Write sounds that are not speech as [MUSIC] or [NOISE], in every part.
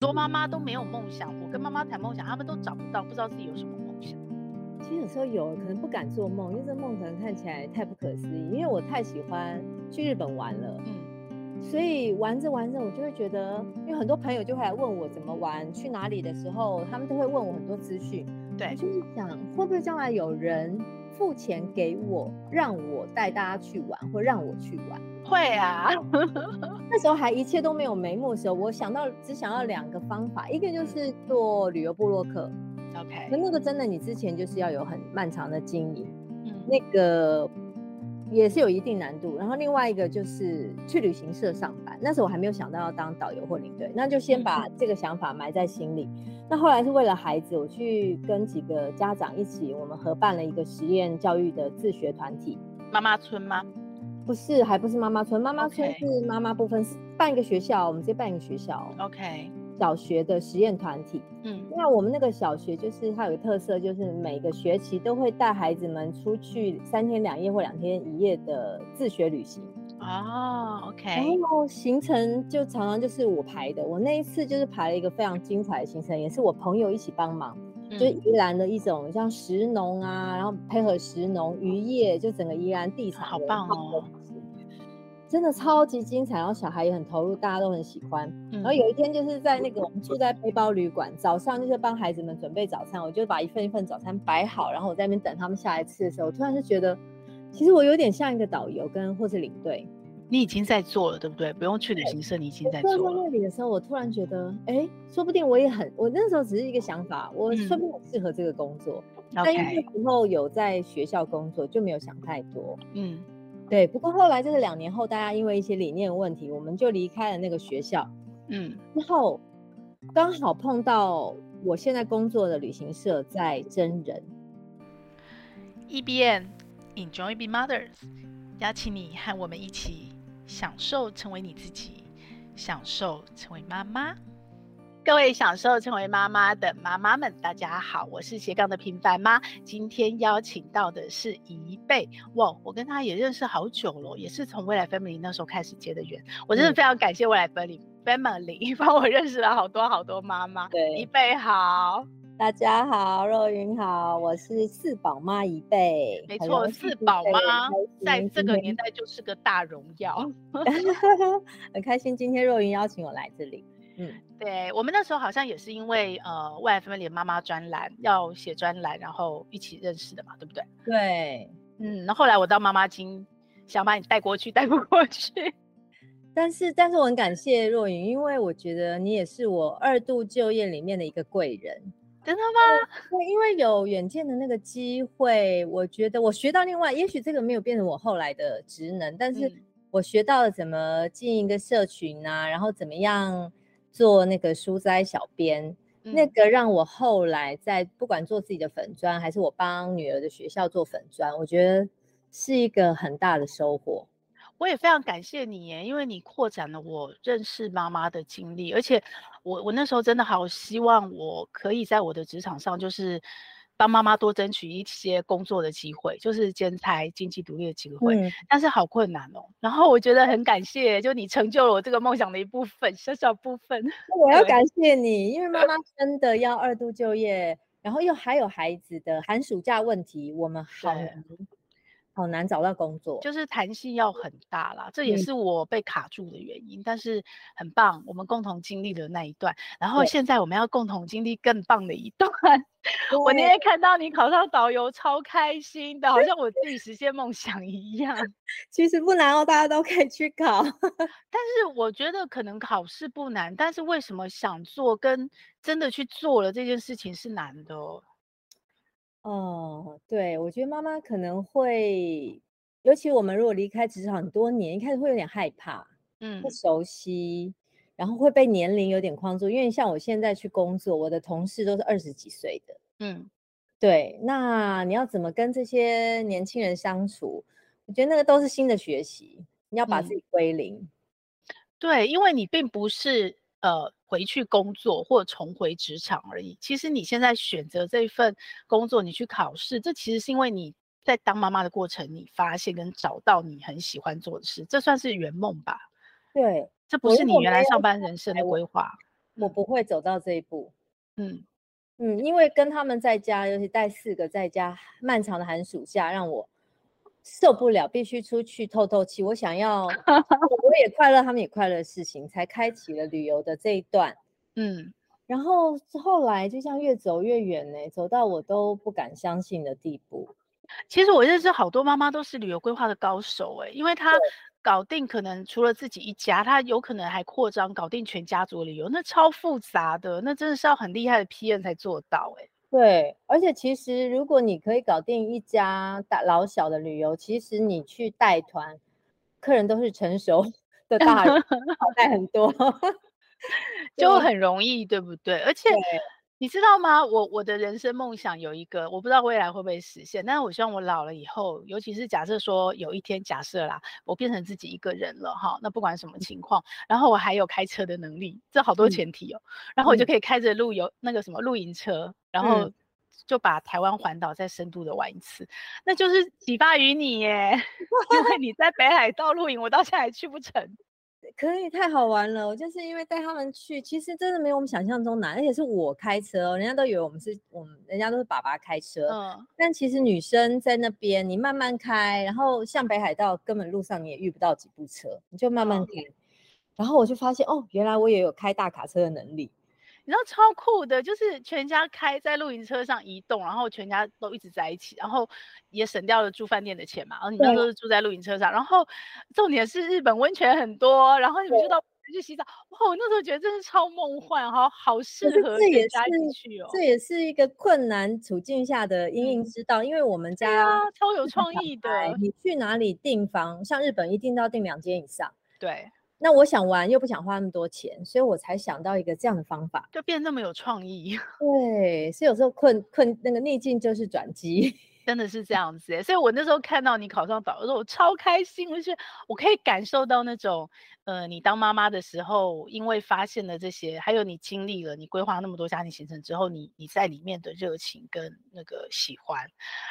多妈妈都没有梦想，我跟妈妈谈梦想，他们都找不到，不知道自己有什么梦想。其实有时候有可能不敢做梦，因为这梦可能看起来太不可思议。因为我太喜欢去日本玩了，嗯，所以玩着玩着，我就会觉得，因为很多朋友就会来问我怎么玩，去哪里的时候，他们都会问我很多资讯。对，我就是想会不会将来有人付钱给我，让我带大家去玩，或让我去玩。会啊，[LAUGHS] 那时候还一切都没有眉目的时候，我想到只想要两个方法，一个就是做旅游部落客，OK，那那个真的你之前就是要有很漫长的经营，嗯，那个也是有一定难度。然后另外一个就是去旅行社上班，那时候我还没有想到要当导游或领队，那就先把这个想法埋在心里。嗯、那后来是为了孩子，我去跟几个家长一起，我们合办了一个实验教育的自学团体，妈妈村吗？不是，还不是妈妈村。妈妈村是妈妈部分，是办一个学校，我们直接办一个学校。OK，小学的实验团体。嗯，那我们那个小学就是它有个特色，就是每个学期都会带孩子们出去三天两夜或两天一夜的自学旅行。哦，OK。然后行程就常常就是我排的，我那一次就是排了一个非常精彩的行程，也是我朋友一起帮忙。就宜兰的一种像石农啊，然后配合石农渔业，就整个宜兰地产好棒哦，真的超级精彩，然后小孩也很投入，大家都很喜欢。嗯、然后有一天就是在那个我们住在背包旅馆，早上就是帮孩子们准备早餐，我就把一份一份早餐摆好，然后我在那边等他们下来吃的时候，我突然就觉得，其实我有点像一个导游跟或是领队。你已经在做了，对不对？不用去旅行社，你已经在做了。坐在那里的时候，我突然觉得，哎，说不定我也很……我那时候只是一个想法，我说不定我适合这个工作。嗯、但因为那时候有在学校工作，就没有想太多。嗯，对。不过后来就是两年后，大家因为一些理念问题，我们就离开了那个学校。嗯，之后刚好碰到我现在工作的旅行社在真人。E B N Enjoy Being Mothers，邀请你和我们一起。享受成为你自己，享受成为妈妈。各位享受成为妈妈的妈妈们，大家好，我是斜杠的平凡妈。今天邀请到的是宜蓓，哇，我跟她也认识好久了，也是从未来 Family 那时候开始结的缘。我真的非常感谢未来 Family Family [LAUGHS] 帮我认识了好多好多妈妈。对，宜蓓好。大家好，若云好，我是四宝妈宜蓓。没错，四宝妈在这个年代就是个大荣耀，[LAUGHS] 很开心今天若云邀请我来这里。嗯，对，我们那时候好像也是因为呃未来 Family 的妈妈专栏要写专栏，然后一起认识的嘛，对不对？对，嗯，那后来我到妈妈经想把你带过去，带不过去，[LAUGHS] 但是但是我很感谢若云，因为我觉得你也是我二度就业里面的一个贵人。真的吗？对，因为有远见的那个机会，我觉得我学到另外，也许这个没有变成我后来的职能，但是我学到了怎么经营一个社群啊，然后怎么样做那个书斋小编，嗯、那个让我后来在不管做自己的粉砖，还是我帮女儿的学校做粉砖，我觉得是一个很大的收获。我也非常感谢你耶，因为你扩展了我认识妈妈的经历，而且我我那时候真的好希望我可以在我的职场上，就是帮妈妈多争取一些工作的机会，就是兼差经济独立的机会，嗯、但是好困难哦。然后我觉得很感谢，就你成就了我这个梦想的一部分，小小部分。[LAUGHS] 我要感谢你，因为妈妈 [LAUGHS] 真的要二度就业，然后又还有孩子的寒暑假问题，我们好。好难找到工作，就是弹性要很大啦，这也是我被卡住的原因。嗯、但是很棒，我们共同经历了那一段，然后现在我们要共同经历更棒的一段。[LAUGHS] 我那天看到你考上导游，超开心的，好像我自己实现梦想一样。[LAUGHS] 其实不难哦，大家都可以去考。[LAUGHS] 但是我觉得可能考试不难，但是为什么想做跟真的去做了这件事情是难的？哦，对，我觉得妈妈可能会，尤其我们如果离开职场很多年，一开始会有点害怕，嗯，不熟悉，然后会被年龄有点框住，因为像我现在去工作，我的同事都是二十几岁的，嗯，对，那你要怎么跟这些年轻人相处？我觉得那个都是新的学习，你要把自己归零，嗯，对，因为你并不是。呃，回去工作或重回职场而已。其实你现在选择这份工作，你去考试，这其实是因为你在当妈妈的过程，你发现跟找到你很喜欢做的事，这算是圆梦吧？对，这不是你原来上班人生的规划。我不会走到这一步。嗯嗯，因为跟他们在家，尤其带四个在家，漫长的寒暑假让我受不了，必须出去透透气。我想要，[LAUGHS] 我也快乐，他们也快乐的事情，才开启了旅游的这一段。嗯。然后后来就像越走越远呢，走到我都不敢相信的地步。其实我认识好多妈妈都是旅游规划的高手哎，因为她搞定可能除了自己一家，她有可能还扩张搞定全家族旅游，那超复杂的，那真的是要很厉害的 P N 才做到哎。对，而且其实如果你可以搞定一家大老小的旅游，其实你去带团，客人都是成熟的 [LAUGHS] 大人，好带很多。[LAUGHS] 就很容易，对不对？而且你知道吗？我我的人生梦想有一个，我不知道未来会不会实现，但是我希望我老了以后，尤其是假设说有一天，假设啦，我变成自己一个人了哈，那不管什么情况，然后我还有开车的能力，这好多前提哦，然后我就可以开着露游那个什么露营车，然后就把台湾环岛再深度的玩一次，那就是启发于你耶，[LAUGHS] 因为你在北海道露营，我到现在还去不成。可以，太好玩了！我就是因为带他们去，其实真的没有我们想象中难，而且是我开车，人家都以为我们是我们，人家都是爸爸开车。嗯，但其实女生在那边，你慢慢开，然后像北海道，根本路上你也遇不到几部车，你就慢慢开。嗯，然后我就发现，哦，原来我也有开大卡车的能力。你知道超酷的，就是全家开在露营车上移动，然后全家都一直在一起，然后也省掉了住饭店的钱嘛。然后你们都是住在露营车上，然后重点是日本温泉很多，然后你们就到去洗澡。哇，我那时候觉得真是超梦幻，好好适合全家一起去哦。这也是一个困难处境下的因应之道，嗯、因为我们家、啊、超有创意的。你去哪里订房？像日本一定都要订两间以上。对。那我想玩又不想花那么多钱，所以我才想到一个这样的方法，就变那么有创意。[LAUGHS] 对，所以有时候困困那个逆境就是转机，真的是这样子。所以我那时候看到你考上导游的时候，我超开心，就是我可以感受到那种，呃，你当妈妈的时候，因为发现了这些，还有你经历了，你规划那么多家庭行程之后，你你在里面的热情跟那个喜欢，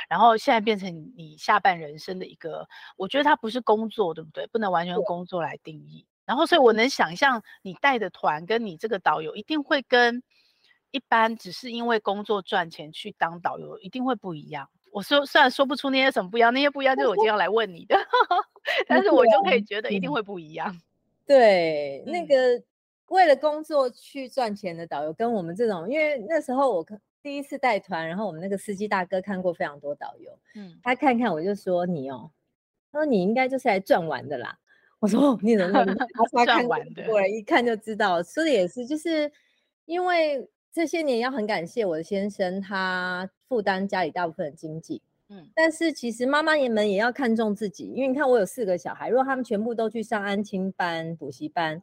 然后现在变成你下半人生的一个，我觉得它不是工作，对不对？不能完全用工作来定义。然后，所以我能想象你带的团跟你这个导游一定会跟一般只是因为工作赚钱去当导游一定会不一样。我说虽然说不出那些什么不一样，那些不一样就是我今天要来问你的，[LAUGHS] 但是我就可以觉得一定会不一样。[LAUGHS] 对，那个为了工作去赚钱的导游跟我们这种，因为那时候我第一次带团，然后我们那个司机大哥看过非常多导游，嗯，他看看我就说你哦，他说你应该就是来赚玩的啦。我说哦，你怎么他看完的？我一看就知道，说的也是，就是因为这些年要很感谢我的先生，他负担家里大部分的经济。嗯，但是其实妈妈们也要看重自己，因为你看我有四个小孩，如果他们全部都去上安亲班、补习班，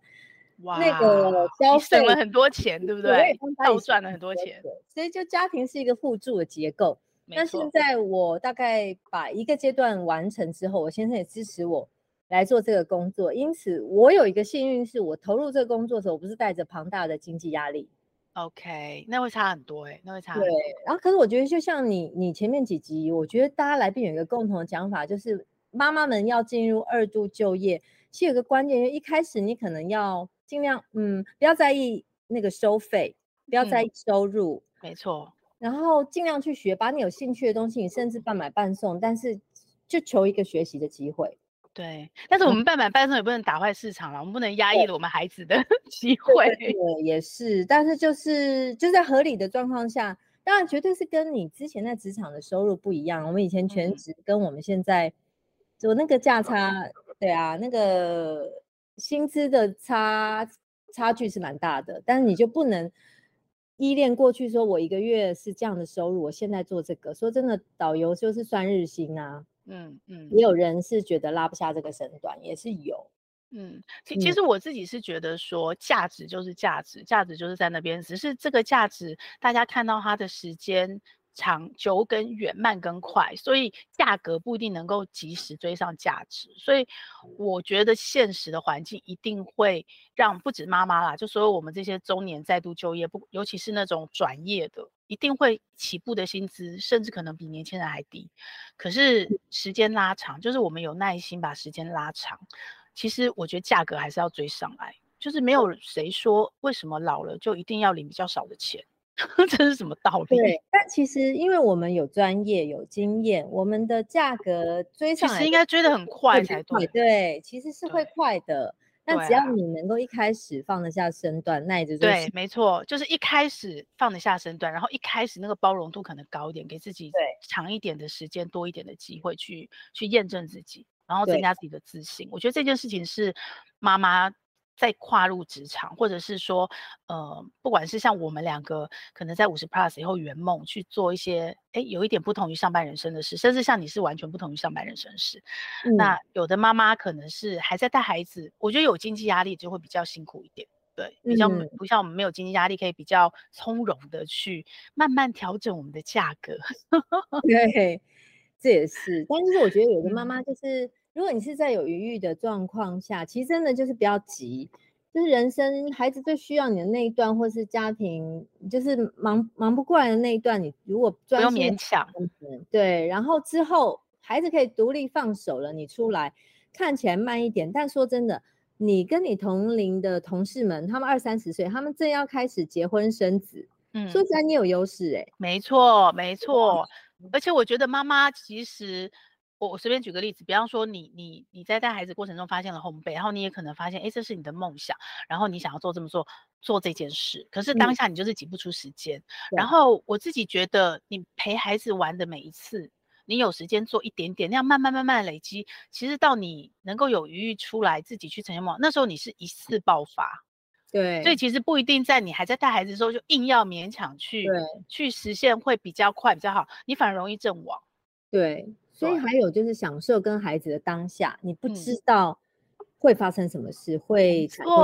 哇，那个交省了很多钱，对不对？倒赚了很多钱。所以就家庭是一个互助的结构。那现在我大概把一个阶段完成之后，我先生也支持我。来做这个工作，因此我有一个幸运，是我投入这个工作的时候，我不是带着庞大的经济压力。OK，那会差很多哎、欸，那会差很多。对，然后可是我觉得，就像你你前面几集，我觉得大家来宾有一个共同的讲法，就是妈妈们要进入二度就业，其实有个关键，因为一开始你可能要尽量嗯，不要在意那个收费，不要在意收入，嗯、没错。然后尽量去学，把你有兴趣的东西，你甚至半买半送，但是就求一个学习的机会。对，但是我们半买半送也不能打坏市场了，嗯、我们不能压抑了我们孩子的 [LAUGHS] 机会。对，也是，但是就是就在合理的状况下，当然绝对是跟你之前在职场的收入不一样。我们以前全职跟我们现在就那个价差，嗯、对啊，那个薪资的差差距是蛮大的。但是你就不能依恋过去，说我一个月是这样的收入，我现在做这个。说真的，导游就是算日薪啊。嗯嗯，也有人是觉得拉不下这个身段，也是有。嗯，其其实我自己是觉得说，价值就是价值，价值就是在那边，只是这个价值大家看到它的时间长久跟远，慢跟快，所以价格不一定能够及时追上价值。所以我觉得现实的环境一定会让不止妈妈啦，就所有我们这些中年再度就业，不尤其是那种转业的。一定会起步的薪资，甚至可能比年轻人还低。可是时间拉长，就是我们有耐心把时间拉长。其实我觉得价格还是要追上来。就是没有谁说为什么老了就一定要领比较少的钱，[LAUGHS] 这是什么道理？对，但其实因为我们有专业有经验，我们的价格追上来其实应该追得很快才对。对，其实是会快的。但只要你能够一开始放得下身段，耐着对，没错，就是一开始放得下身段，然后一开始那个包容度可能高一点，给自己长一点的时间，多一点的机会去去验证自己，然后增加自己的自信。我觉得这件事情是妈妈。在跨入职场，或者是说，呃，不管是像我们两个，可能在五十 plus 以后圆梦去做一些，哎，有一点不同于上班人生的事，甚至像你是完全不同于上班人生的事。嗯、那有的妈妈可能是还在带孩子，我觉得有经济压力就会比较辛苦一点，对，比较不像我们没有经济压力，可以比较从容的去慢慢调整我们的价格。对，这也是。但是我觉得有的妈 [LAUGHS] 妈就是。嗯如果你是在有余裕的状况下，其实真的就是不要急，就是人生孩子最需要你的那一段，或是家庭就是忙忙不过来的那一段，你如果不用勉强，对，然后之后孩子可以独立放手了，你出来看起来慢一点，但说真的，你跟你同龄的同事们，他们二三十岁，他们正要开始结婚生子，嗯，说起来你有优势哎，没错没错，而且我觉得妈妈其实。我我随便举个例子，比方说你你你在带孩子过程中发现了烘焙，然后你也可能发现，哎，这是你的梦想，然后你想要做这么做做这件事，可是当下你就是挤不出时间。嗯、然后我自己觉得，你陪孩子玩的每一次，你有时间做一点点，那样慢慢慢慢累积，其实到你能够有余裕出来自己去呈现梦，那时候你是一次爆发。对，所以其实不一定在你还在带孩子的时候就硬要勉强去去实现会比较快比较好，你反而容易阵亡。对。所以还有就是享受跟孩子的当下，你不知道会发生什么事，嗯、会产生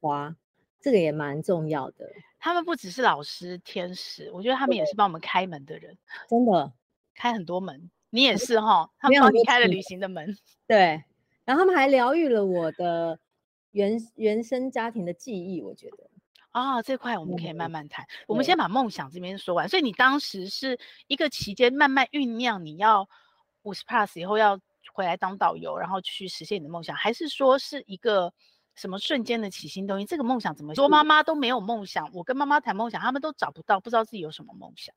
花，这个也蛮重要的。他们不只是老师天使，我觉得他们也是帮我们开门的人，真的开很多门。你也是哈，他们帮你开了旅行的门。[LAUGHS] 对，然后他们还疗愈了我的原原生家庭的记忆，我觉得。啊、哦，这块我们可以慢慢谈。我们先把梦想这边说完。所以你当时是一个期间慢慢酝酿，你要。五十 plus 以后要回来当导游，然后去实现你的梦想，还是说是一个什么瞬间的起心动念？这个梦想怎么说？妈妈都没有梦想，我跟妈妈谈梦想，他们都找不到，不知道自己有什么梦想。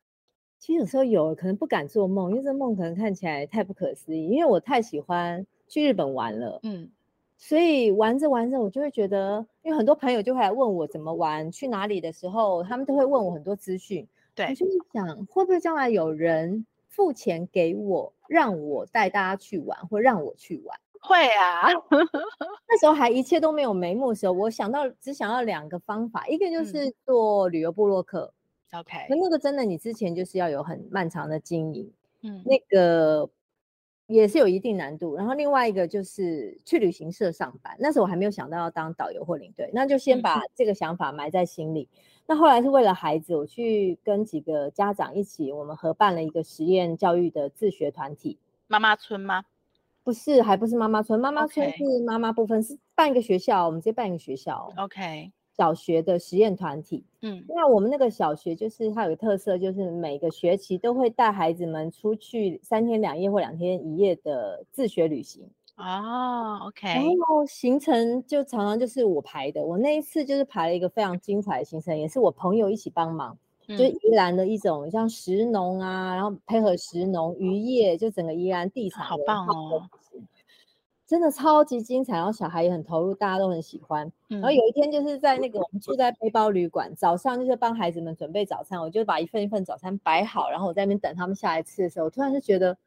其实有时候有可能不敢做梦，因为这梦可能看起来太不可思议。因为我太喜欢去日本玩了，嗯，所以玩着玩着，我就会觉得，因为很多朋友就会来问我怎么玩，去哪里的时候，他们都会问我很多资讯。对，我就是想，会不会将来有人付钱给我？让我带大家去玩，或让我去玩，会啊。[LAUGHS] 那时候还一切都没有眉目的时候，我想到只想要两个方法，一个就是做旅游部落客，OK。那那个真的，你之前就是要有很漫长的经营，嗯，那个也是有一定难度。然后另外一个就是去旅行社上班，那时候我还没有想到要当导游或领队，那就先把这个想法埋在心里。嗯那后来是为了孩子，我去跟几个家长一起，我们合办了一个实验教育的自学团体。妈妈村吗？不是，还不是妈妈村。妈妈村是妈妈部分.是办一个学校，我们直接办一个学校。OK。小学的实验团体。嗯。那我们那个小学就是它有个特色，就是每个学期都会带孩子们出去三天两夜或两天一夜的自学旅行。哦、oh，OK，然后行程就常常就是我排的。我那一次就是排了一个非常精彩的行程，也是我朋友一起帮忙，嗯、就宜兰的一种像石农啊，然后配合石农渔业，就整个宜兰地产好棒哦，真的超级精彩。然后小孩也很投入，大家都很喜欢。嗯、然后有一天就是在那个我们住在背包旅馆，早上就是帮孩子们准备早餐，我就把一份一份早餐摆好，然后我在那边等他们下来吃的时候，我突然就觉得。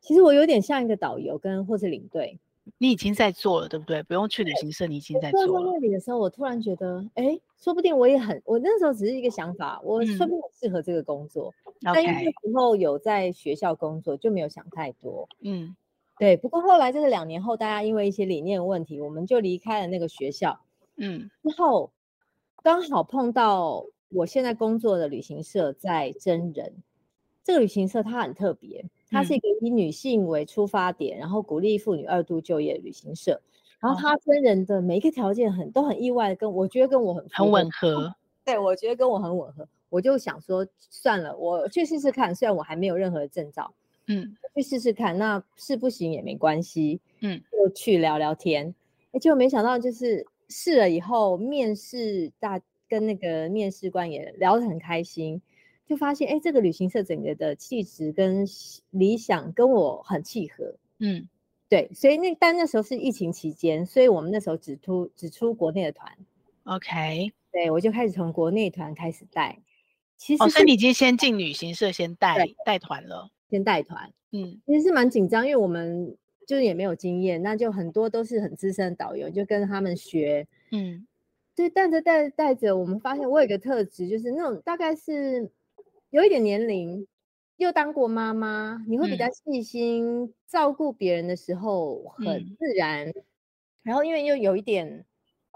其实我有点像一个导游跟或是领队，你已经在做了，对不对？不用去旅行社，你已经在做了。坐在那里的时候，我突然觉得，哎，说不定我也很，我那时候只是一个想法，我说不定我适合这个工作。嗯、但因为那时候有在学校工作，就没有想太多。嗯，对。不过后来就是两年后，大家因为一些理念问题，我们就离开了那个学校。嗯，之后刚好碰到我现在工作的旅行社在真人，这个旅行社它很特别。它是一个以女性为出发点，嗯、然后鼓励妇女二度就业的旅行社。然后他征人的每一个条件很都很意外的，跟我觉得跟我很很吻合。对，我觉得跟我很吻合。我就想说，算了，我去试试看。虽然我还没有任何证照，嗯，去试试看，那试不行也没关系，嗯，就去聊聊天。哎，结果没想到就是试了以后，面试大跟那个面试官也聊得很开心，就发现哎，这个旅行社整个的气质跟理想跟我很契合。嗯，对，所以那但那时候是疫情期间，所以我们那时候只出只出国内的团。OK，对，我就开始从国内团开始带。其实，哦，所以你已经先进旅行社先带带团了，先带团。嗯，其实是蛮紧张，因为我们就是也没有经验，那就很多都是很资深的导游，就跟他们学。嗯，就，带着带着带着，我们发现我有一个特质，就是那种大概是有一点年龄，又当过妈妈，你会比较细心，嗯、照顾别人的时候很自然。嗯、然后因为又有一点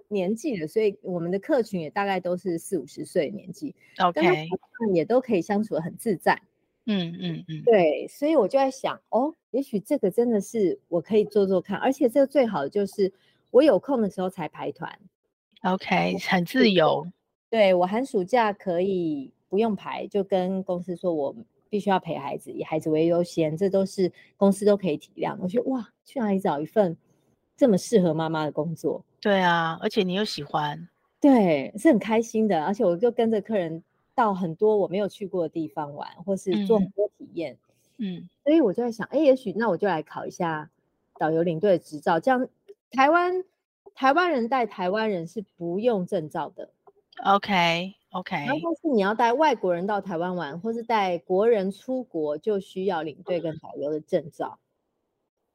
年纪了，所以我们的客群也大概都是四五十岁的年纪，OK，也都可以相处得很自在。嗯嗯嗯，对，所以我就在想，哦，也许这个真的是我可以做做看，而且这个最好的就是我有空的时候才排团，OK，很自由。对，我寒暑假可以不用排，就跟公司说我必须要陪孩子，以孩子为优先，这都是公司都可以体谅。我觉得哇，去哪里找一份这么适合妈妈的工作？对啊，而且你又喜欢，对，是很开心的，而且我就跟着客人。到很多我没有去过的地方玩，或是做很多体验，嗯，嗯，所以我就在想，哎，也许那我就来考一下导游领队的执照，这样台湾台湾人带台湾人是不用证照的，OK OK，然后但是你要带外国人到台湾玩，或是带国人出国，就需要领队跟导游的证照，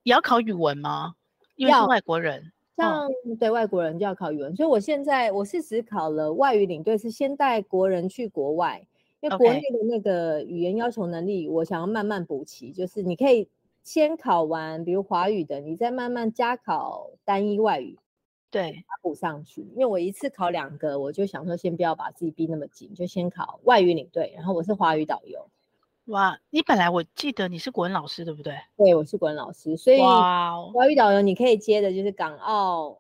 也要考语文吗？因为是外国人。像对外国人就要考语文，所以我现在我是只考了外语领队，是先带国人去国外，因为国内的那个语言要求能力，我想要慢慢补齐，就是你可以先考完，比如华语的，你再慢慢加考单一外语，对，补上去。因为我一次考两个，我就想说先不要把自己逼那么紧，就先考外语领队，然后我是华语导游。哇，你本来我记得你是国文老师对不对？对，我是国文老师，所以华语导游你可以接的就是港澳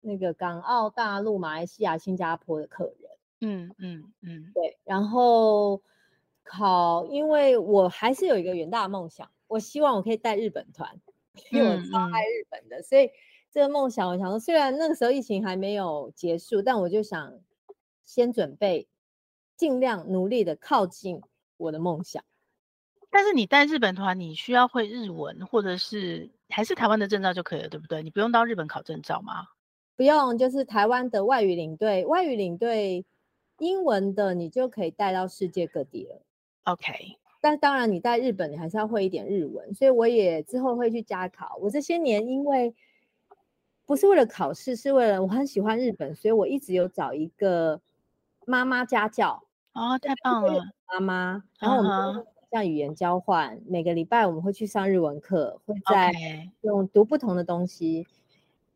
那个港澳大陆、马来西亚、新加坡的客人。嗯嗯嗯，对。然后考，因为我还是有一个远大的梦想，我希望我可以带日本团，因为我超爱日本的，嗯嗯，所以这个梦想，我想说，虽然那个时候疫情还没有结束，但我就想先准备，尽量努力的靠近。我的梦想，但是你带日本团，你需要会日文，或者是还是台湾的证照就可以了，对不对？你不用到日本考证照吗？不用，就是台湾的外语领队，外语领队英文的你就可以带到世界各地了。OK，但当然你带日本，你还是要会一点日文，所以我也之后会去加考。我这些年因为不是为了考试，是为了我很喜欢日本，所以我一直有找一个妈妈家教。哦，太棒了！妈妈，然后我们像语言交换，uh huh. 每个礼拜我们会去上日文课，会在用读不同的东西，Okay.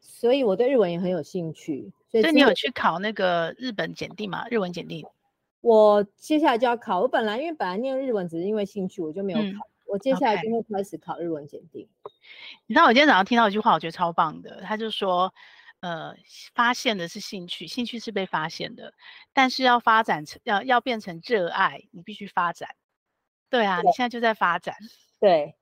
所以我对日文也很有兴趣。所以，你有去考那个日本检定吗？日文检定？我接下来就要考。我本来因为本来念日文只是因为兴趣，我就没有考。嗯、我接下来就会开始考日文检定。你知道我今天早上听到一句话，我觉得超棒的。他就说。呃，发现的是兴趣，兴趣是被发现的，但是要发展成要要变成热爱，你必须发展。对啊，对，你现在就在发展。对，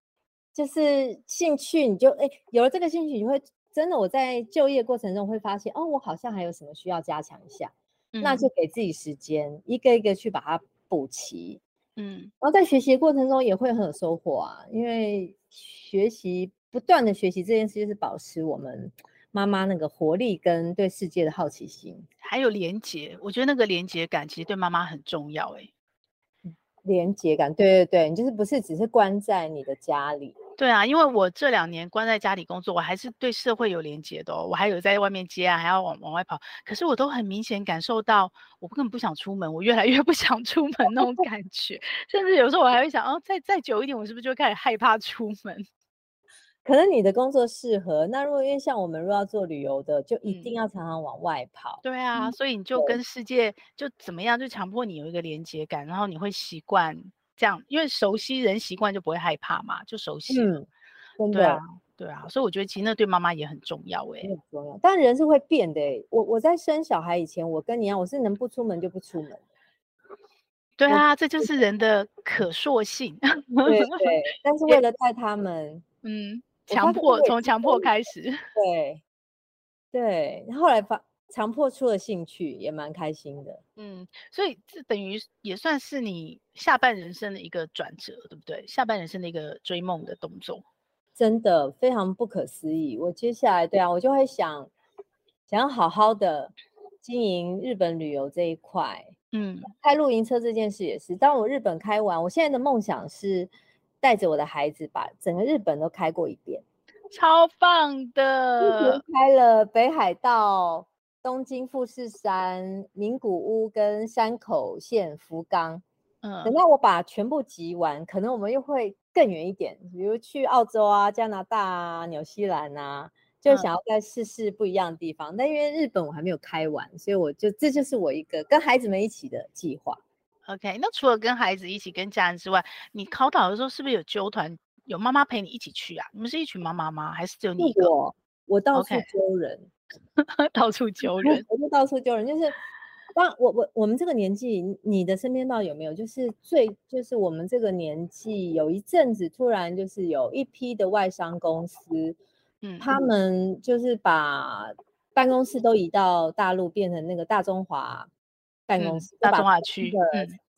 就是兴趣，你就哎，有了这个兴趣，你会真的我在就业过程中会发现，哦，我好像还有什么需要加强一下，嗯、那就给自己时间，一个一个去把它补齐。嗯，然后在学习过程中也会很有收获啊，因为学习不断的学习这件事，就是保持我们。妈妈那个活力跟对世界的好奇心，还有连结，我觉得那个连结感其实对妈妈很重要哎。连结感，对对对，你就是不是只是关在你的家里？对啊，因为我这两年关在家里工作，我还是对社会有连接的哦。我还有在外面接啊，还要往往外跑，可是我都很明显感受到，我根本不想出门，我越来越不想出门那种感觉，甚至有时候我还会想，哦，再再久一点，我是不是就会开始害怕出门？[LAUGHS] 可能你的工作适合，那如果因为像我们如果要做旅游的，就一定要常常往外跑。嗯、对啊，所以你就跟世界就怎么样，就强迫你有一个连接感，然后你会习惯这样，因为熟悉人习惯就不会害怕嘛，就熟悉。嗯，真的。对啊，对啊，所以我觉得其实那对妈妈也很重要哎、欸，很重要。但人是会变的、欸，我我在生小孩以前，我跟你一样，我是能不出门就不出门。对啊，我这就是人的可塑性。对对，[LAUGHS] 但是为了带他们，嗯。强迫从强迫开始，[LAUGHS] 对，对，后来发强迫出了兴趣，也蛮开心的。嗯，所以这等于也算是你下半人生的一个转折，对不对？下半人生的一个追梦的动作，真的非常不可思议。我接下来，对啊，我就会想，想要好好的经营日本旅游这一块。嗯，开露营车这件事也是。当我日本开完，我现在的梦想是带着我的孩子把整个日本都开过一遍，超棒的。开了北海道。东京富士山、名古屋跟山口县福冈，嗯，等到我把全部集完，可能我们又会更远一点，比如去澳洲啊、加拿大啊、纽西兰啊，就想要再试试不一样的地方。嗯、但因为日本我还没有开完，所以我就这就是我一个跟孩子们一起的计划。OK，那除了跟孩子一起、跟家人之外，你考岛的时候是不是有纠团，有妈妈陪你一起去啊？你们是一群妈妈吗？还是只有你一个？我我到处揪人。[LAUGHS] 到处揪人，我就到处揪人。就是，当我我我们这个年纪，你的身边到底有没有？就是最就是我们这个年纪，有一阵子突然就是有一批的外商公司，嗯，他们就是把办公室都移到大陆，变成那个大中华办公室，嗯、大中华区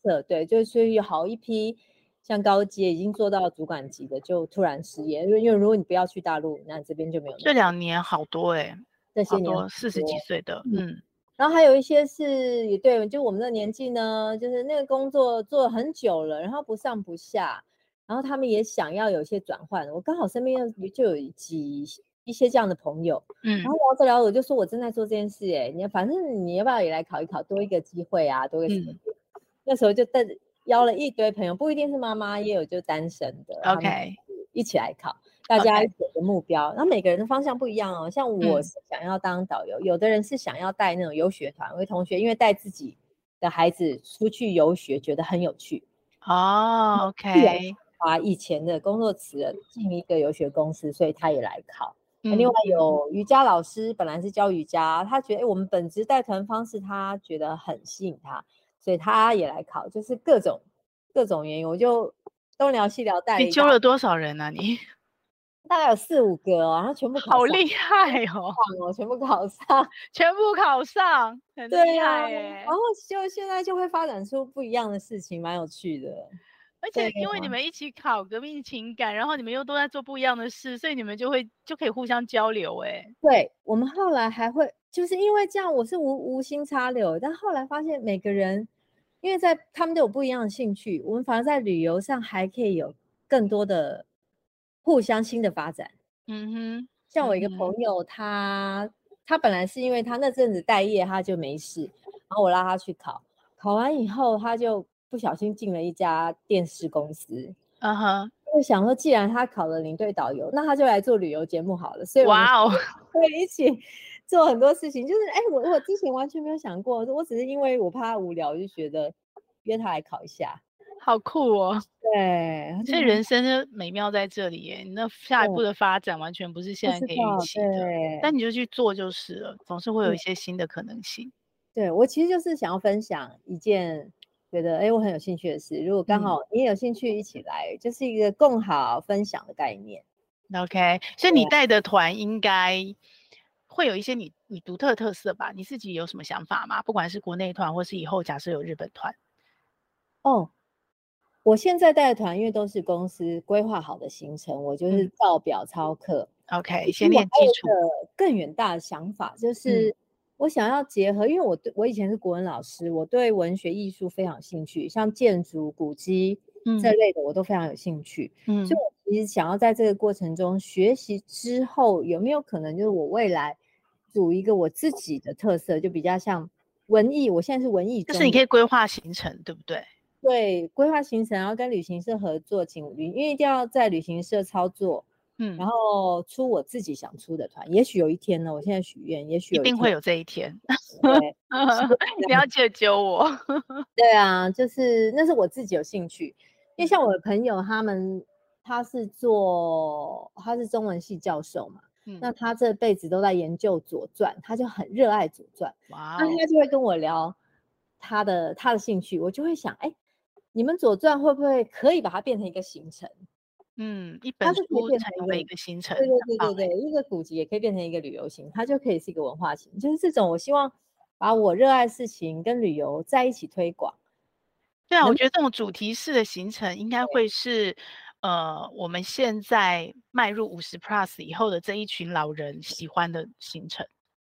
的，对，就是所以有好一批像高阶已经做到主管级的，就突然失业，因为因为如果你不要去大陆，那这边就没有。这两年好多哎、欸。这些年四十几岁的，嗯，然后还有一些是也对，就我们的年纪呢，就是那个工作做了很久了，然后不上不下，然后他们也想要有一些转换。我刚好身边就有几一些这样的朋友，嗯，然后聊着聊着我就说我正在做这件事，哎，你反正你要不要也来考一考，多一个机会啊，多一个什么？嗯、那时候就带邀了一堆朋友，不一定是妈妈，也有就单身的，OK，一起来考。大家有个目标，那.每个人的方向不一样哦。像我是想要当导游，嗯、有的人是想要带那种游学团。我的同学因为带自己的孩子出去游学，觉得很有趣哦。OK，把以前的工作辞了，进一个游学公司，所以他也来考。嗯、另外有瑜伽老师，本来是教瑜伽，他觉得哎，我们本职带团方式他觉得很吸引他，所以他也来考。就是各种各种原因，我就东聊西聊带。你揪了多少人呢、啊？你？大概有四五个哦，然后全部考上，好厉害哦！哦，全部考上，全部考上，很厉害耶！然后就现在就会发展出不一样的事情，蛮有趣的。而且因为你们一起考革命情感，然后你们又都在做不一样的事，所以你们就会就可以互相交流。哎，对，我们后来还会就是因为这样，我是无无心插柳，但后来发现每个人因为在他们都有不一样的兴趣，我们反而在旅游上还可以有更多的。互相新的发展，嗯哼，像我一个朋友，他、他本来是因为他那阵子待业，他就没事，然后我拉他去考，考完以后他就不小心进了一家电视公司，嗯哼，就想说既然他考了领队导游，那他就来做旅游节目好了，所以哇哦，会一起做很多事情，就是哎，我我之前完全没有想过，我只是因为我怕他无聊，就觉得约他来考一下。好酷哦！对，所以人生的美妙在这里耶。你那下一步的发展完全不是现在可以预期的，对，但你就去做就是了，总是会有一些新的可能性。对，对我其实就是想要分享一件觉得哎我很有兴趣的事，如果刚好你也有兴趣一起来，嗯、就是一个共好分享的概念。OK，所以你带的团应该会有一些你你独特的特色吧？你自己有什么想法吗？不管是国内团，或是以后假设有日本团，哦。我现在带的团，因为都是公司规划好的行程，我就是照表操课。嗯、OK，先练基础。更远大的想法就是，我想要结合，嗯、因为我对我以前是国文老师，我对文学艺术非常有兴趣，像建筑、古迹这类的，我都非常有兴趣。嗯，所以我其实想要在这个过程中学习之后，有没有可能就是我未来组一个我自己的特色，就比较像文艺。我现在是文艺，就是你可以规划行程，对不对？对，规划行程，然后跟旅行社合作，请旅，因为一定要在旅行社操作，嗯，然后出我自己想出的团。也许有一天呢，我现在许愿，也许一定会有这一天。对，[LAUGHS] 你要记得揪我。对啊，就是那是我自己有兴趣，[LAUGHS] 因为像我的朋友他们，他是做他是中文系教授嘛，嗯，那他这辈子都在研究《左传》，他就很热爱《左传》，哇，那他就会跟我聊他的他的兴趣，我就会想，哎。你们左传会不会可以把它变成一个行程？嗯，一本书成为一个行程，对对对对对，一个古籍也可以变成一个旅游行，它就可以是一个文化型，就是这种。我希望把我热爱事情跟旅游在一起推广。对啊，我觉得这种主题式的行程应该会是，呃，我们现在迈入五十 plus 以后的这一群老人喜欢的行程，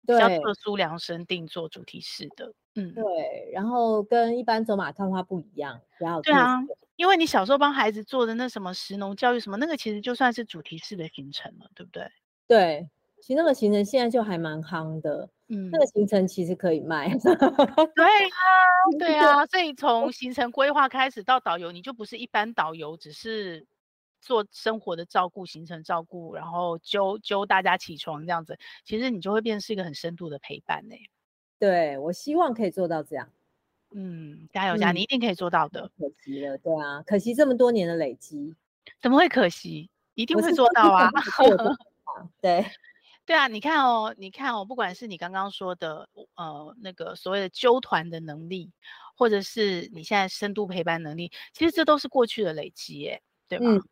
比较特殊量身定做主题式的。嗯，对，然后跟一般走马看花不一样，然后对啊。因为你小时候帮孩子做的那什么石农教育什么，那个其实就算是主题式的行程了，对不对？对，其实那个行程现在就还蛮夯的，嗯，那个行程其实可以卖。对啊，[LAUGHS] 对啊，所以从行程规划开始到导游，你就不是一般导游，只是做生活的照顾、行程照顾，然后揪揪大家起床这样子，其实你就会变成是一个很深度的陪伴呢。对，我希望可以做到这样。嗯，加油加，你一定可以做到的。可惜了，对啊，可惜这么多年的累积，怎么会可惜？一定会做到啊！对，[LAUGHS] 对啊，你看哦，你看哦，不管是你刚刚说的，呃，那个所谓的揪团的能力，或者是你现在深度陪伴能力，其实这都是过去的累积耶，对吧？嗯，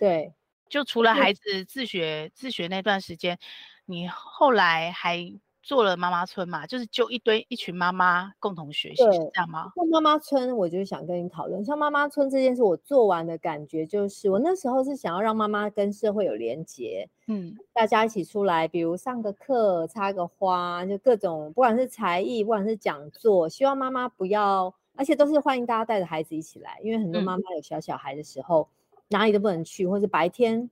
对，就除了孩子自学自学那段时间，你后来还。做了妈妈村嘛，就是就一堆一群妈妈共同学习，是这样吗？像妈妈村，我就想跟你讨论。像妈妈村这件事，我做完的感觉就是，我那时候是想要让妈妈跟社会有连结，嗯，大家一起出来，比如上个课、插个花，就各种，不管是才艺，不管是讲座，希望妈妈不要，而且都是欢迎大家带着孩子一起来，因为很多妈妈有小小孩的时候，嗯、哪里都不能去，或是白天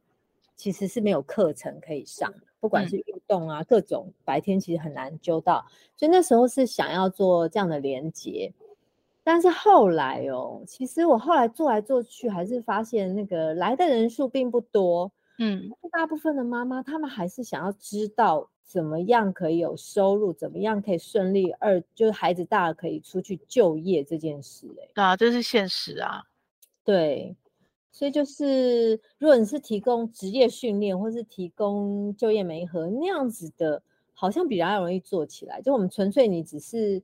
其实是没有课程可以上。不管是运动啊，嗯、各种白天其实很难揪到，所以那时候是想要做这样的连接，但是后来哦，其实我后来做来做去，还是发现那个来的人数并不多，嗯，大部分的妈妈她们还是想要知道怎么样可以有收入，怎么样可以顺利二就是孩子大了可以出去就业这件事，欸，哎，啊，这是现实啊，对。所以就是，如果你是提供职业训练，或是提供就业媒合那样子的，好像比较容易做起来。就我们纯粹你只是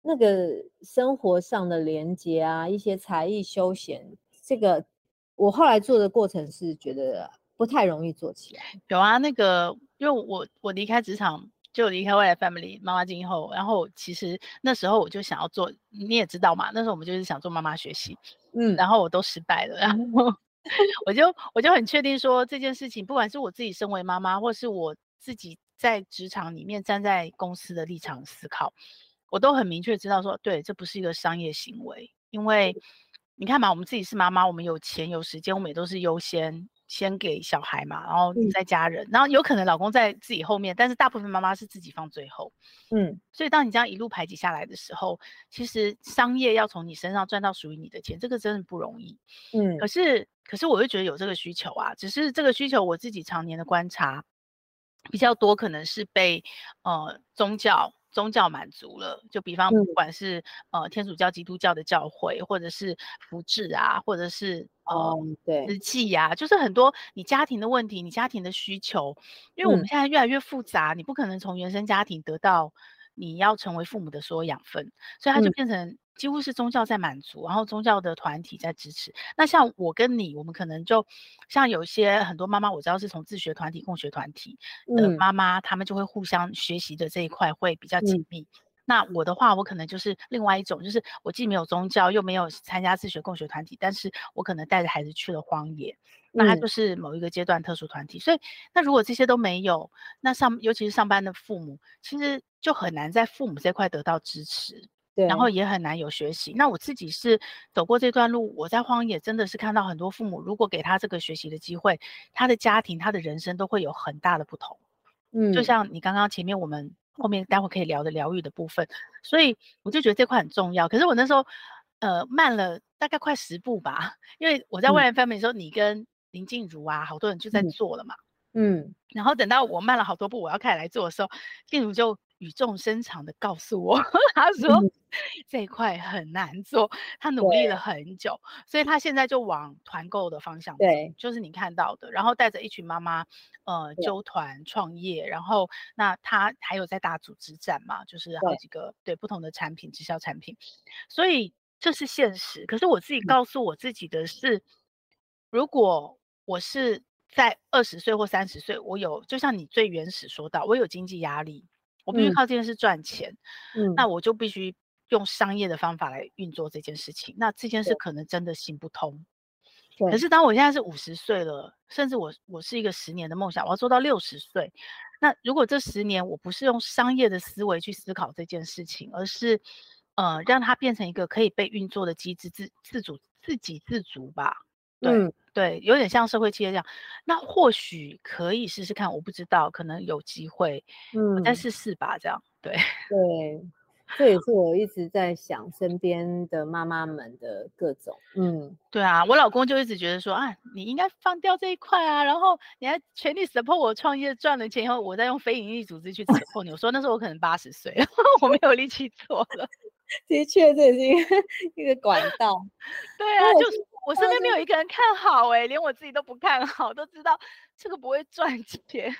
那个生活上的连接啊，一些才艺休闲，这个我后来做的过程是觉得不太容易做起来。有啊，那个因为我我离开职场。就离开未来 family 妈妈今后，然后其实那时候我就想要做，你也知道嘛，那时候我们就是想做妈妈学习，嗯，然后我都失败了，然后我就我就很确定说这件事情，不管是我自己身为妈妈，或是我自己在职场里面站在公司的立场思考，我都很明确知道说，对，这不是一个商业行为，因为你看嘛，我们自己是妈妈，我们有钱有时间，我们也都是优先。先给小孩嘛，然后再家人，嗯、然后有可能老公在自己后面，但是大部分妈妈是自己放最后。嗯，所以当你这样一路排挤下来的时候，其实商业要从你身上赚到属于你的钱，这个真的不容易。嗯，可是可是我又觉得有这个需求啊，只是这个需求我自己常年的观察比较多，可能是被呃宗教。宗教满足了，就比方不管是、嗯、呃天主教、基督教的教会，或者是福智啊，或者是呃对。日记呀，就是很多你家庭的问题，你家庭的需求，因为我们现在越来越复杂，嗯、你不可能从原生家庭得到你要成为父母的所有养分，所以它就变成。嗯几乎是宗教在满足，然后宗教的团体在支持。那像我跟你，我们可能就像有些很多妈妈，我知道是从自学团体、共学团体的妈妈，她、嗯、们就会互相学习的这一块会比较紧密。嗯、那我的话，我可能就是另外一种，就是我既没有宗教，又没有参加自学共学团体，但是我可能带着孩子去了荒野，那他就是某一个阶段特殊团体。嗯、所以，那如果这些都没有，那上尤其是上班的父母，其实就很难在父母这块得到支持。对，然后也很难有学习。那我自己是走过这段路，我在荒野真的是看到很多父母，如果给他这个学习的机会，他的家庭、他的人生都会有很大的不同。嗯，就像你刚刚前面我们后面待会可以聊的疗愈的部分，所以我就觉得这块很重要。可是我那时候呃慢了大概快十步吧，因为我在未来 family 的时候，嗯、你跟林静茹啊，好多人就在做了嘛。嗯，嗯然后等到我慢了好多步，我要开始来做的时候，静茹就。语重心长的告诉我，[LAUGHS] 他说、嗯、这一块很难做，他努力了很久，所以他现在就往团购的方向，对，就是你看到的，然后带着一群妈妈，呃，揪团创业，然后那他还有在大组织战嘛，就是好几个对，对不同的产品直销产品，所以这是现实。可是我自己告诉我自己的是，嗯、如果我是在二十岁或三十岁，我有就像你最原始说到，我有经济压力，我必须靠这件事赚钱，嗯，那我就必须用商业的方法来运作这件事情，那这件事可能真的行不通。可是当我现在是五十岁了，甚至我我是一个十年的梦想，我要做到六十岁。那如果这十年我不是用商业的思维去思考这件事情，而是呃让它变成一个可以被运作的机制，自自主、自给自足吧。对、嗯、对，有点像社会企业这样。那或许可以试试看，我不知道，可能有机会，嗯，再试试吧。这样，对对。这也是我一直在想身边的妈妈们的各种，嗯，对啊，我老公就一直觉得说啊，你应该放掉这一块啊，然后你还全力 support 我创业赚了钱以后，我再用非营利组织去 [LAUGHS] support 你。我说那时候我可能八十岁了，我没有力气做了。[LAUGHS] 的确，这是一个一个管道。[LAUGHS] 对啊，就是我身边没有一个人看好哎、欸，连我自己都不看好，都知道这个不会赚钱。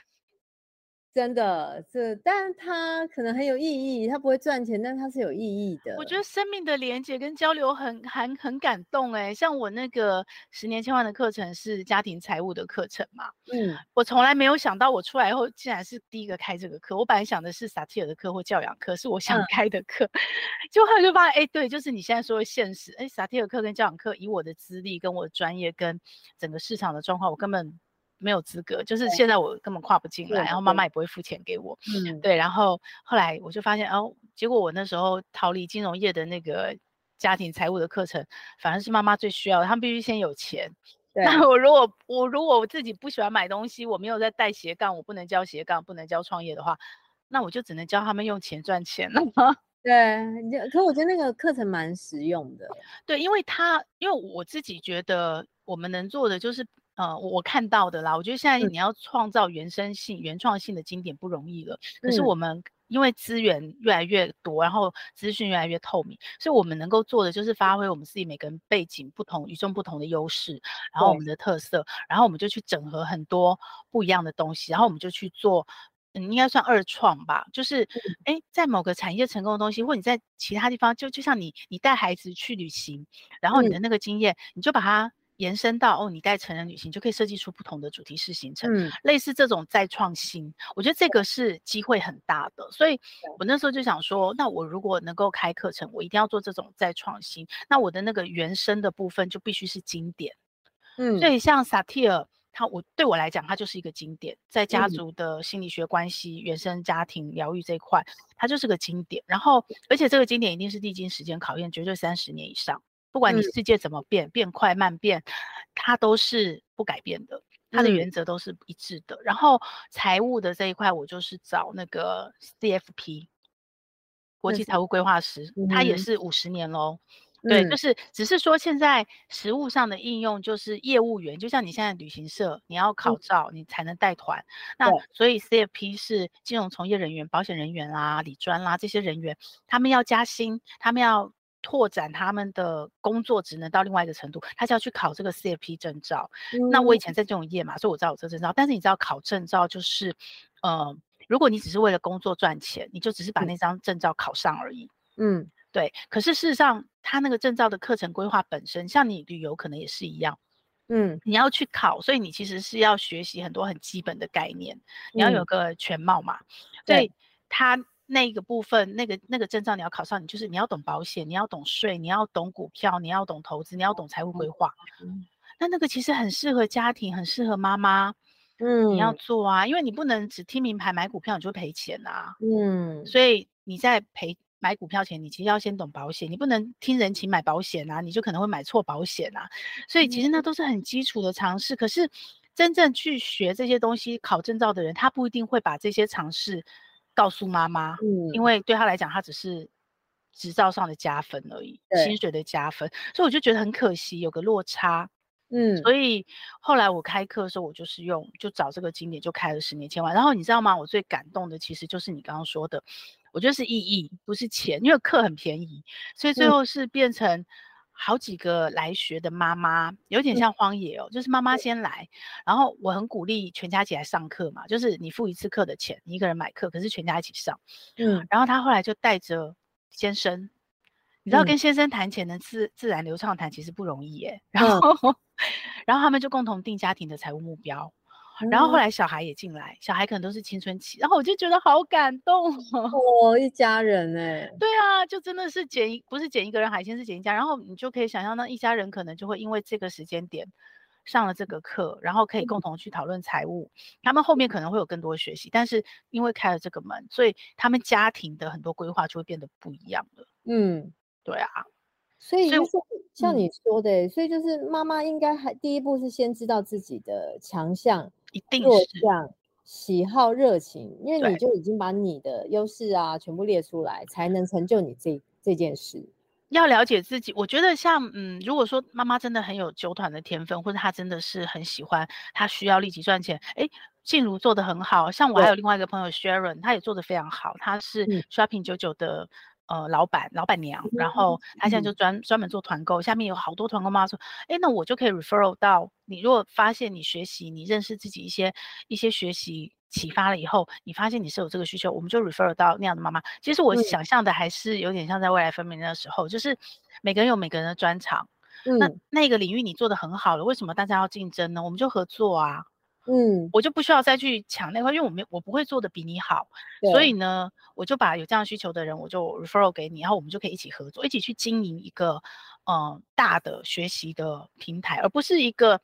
真的，这但它可能很有意义，它不会赚钱，但它是有意义的。我觉得生命的连接跟交流很很很感动哎，像我那个十年千万的课程是家庭财务的课程嘛，嗯，我从来没有想到我出来以后竟然是第一个开这个课，我本来想的是萨提尔的课或教养课，是我想开的课，[LAUGHS] 就、嗯、后来就发现哎，对，就是你现在说的现实，哎，萨提尔课跟教养课，以我的资历跟我的专业跟整个市场的状况，我根本。没有资格，就是现在我根本跨不进来，然后妈妈也不会付钱给我，嗯，对，然后后来我就发现，哦，结果我那时候逃离金融业的那个家庭财务的课程，反而是妈妈最需要的，他们必须先有钱。对，那我如果我如果我自己不喜欢买东西，我没有在带斜杠，我不能教斜杠，不能教创业的话，那我就只能教他们用钱赚钱了。[LAUGHS] 对，可我觉得那个课程蛮实用的。对，因为他因为我自己觉得我们能做的就是。呃，我看到的啦，我觉得现在你要创造原生性、嗯、原创性的经典不容易了。可是我们因为资源越来越多，然后资讯越来越透明，所以我们能够做的就是发挥我们自己每个人背景不同、与众不同的优势，然后我们的特色，然后我们就去整合很多不一样的东西，然后我们就去做，嗯，应该算二创吧。就是，哎、嗯，在某个产业成功的东西，或你在其他地方，就就像你，你带孩子去旅行，然后你的那个经验，嗯、你就把它。延伸到哦，你带成人旅行就可以设计出不同的主题式行程，嗯，类似这种再创新，我觉得这个是机会很大的。所以我那时候就想说，那我如果能够开课程，我一定要做这种再创新。那我的那个原生的部分就必须是经典，嗯，所以像萨提尔，他我对我来讲，他就是一个经典，在家族的心理学关系、原生家庭疗愈这一块，他就是个经典。然后，而且这个经典一定是历经时间考验，绝对三十年以上。不管你世界怎么变，嗯、变快慢变，它都是不改变的，它的原则都是一致的。嗯、然后财务的这一块，我就是找那个 CFP 国际财务规划师，嗯、他也是五十年喽。嗯、对，就是只是说现在实务上的应用，就是业务员，就像你现在旅行社，你要考照，你才能带团。嗯、那所以 CFP 是金融从业人员、保险人员啦、理专啦这些人员，他们要加薪，他们要。拓展他们的工作职能到另外一个程度，他就要去考这个 CFP 证照。嗯、那我以前在这种业嘛，所以我知道有这个证照。但是你知道考证照就是，呃，如果你只是为了工作赚钱，你就只是把那张证照考上而已。嗯，对。可是事实上，他那个证照的课程规划本身，像你旅游可能也是一样。嗯，你要去考，所以你其实是要学习很多很基本的概念，你要有个全貌嘛。嗯、对他。那个部分，那个那个证照你要考上，你就是你要懂保险，你要懂税，你要懂股票，你要懂投资，你要懂财务规划。嗯，那那个其实很适合家庭，很适合妈妈。嗯，你要做啊，因为你不能只听名牌买股票，你就赔钱啊。嗯，所以你在赔买股票前，你其实要先懂保险，你不能听人情买保险啊，你就可能会买错保险啊。所以其实那都是很基础的常识。可是真正去学这些东西、考证照的人，他不一定会把这些常识。告诉妈妈，嗯，因为对他来讲，他只是执照上的加分而已，薪水的加分，所以我就觉得很可惜，有个落差，嗯，所以后来我开课的时候，我就是用就找这个经典，就开了十年千万。然后你知道吗？我最感动的其实就是你刚刚说的，我觉得是意义，不是钱，因为课很便宜，所以最后是变成。嗯好几个来学的妈妈，有点像荒野哦，嗯、就是妈妈先来，然后我很鼓励全家一起来上课嘛，就是你付一次课的钱，你一个人买课，可是全家一起上，嗯，然后他后来就带着先生，你知道跟先生谈钱能自自然流畅谈其实不容易耶。[LAUGHS] 然后，嗯、然后他们就共同定家庭的财务目标。然后后来小孩也进来，小孩可能都是青春期，然后我就觉得好感动哦，一家人哎，对啊，就真的是捡一不是捡一个人海鲜，是捡一家，然后你就可以想象，那一家人可能就会因为这个时间点上了这个课，然后可以共同去讨论财务，嗯、他们后面可能会有更多的学习，但是因为开了这个门，所以他们家庭的很多规划就会变得不一样了。嗯，对啊，所以就是像你说的、嗯，所以就是妈妈应该还第一步是先知道自己的强项。一定是这样，喜好、热情，因为你就已经把你的优势啊全部列出来，才能成就你这这件事。要了解自己，我觉得像嗯，如果说妈妈真的很有酒团的天分，或者她真的是很喜欢，她需要立即赚钱。哎，静茹做得很好，像我还有另外一个朋友 Sharon，她也做得非常好，她是 Shopping 九九的。呃，老板、老板娘，然后他现在就专专门做团购，下面有好多团购妈妈说，哎，那我就可以 referral 到你。如果发现你学习，你认识自己一些一些学习启发了以后，你发现你是有这个需求，我们就 referral 到那样的妈妈。其实我想象的还是有点像在未来分娩的时候，就是每个人有每个人的专长，嗯、那那个领域你做得很好了，为什么大家要竞争呢？我们就合作啊。嗯，我就不需要再去抢那块，因为我没我不会做的比你好，所以呢，我就把有这样需求的人，我就 referral 给你，然后我们就可以一起合作，一起去经营一个嗯、呃、大的学习的平台，而不是一个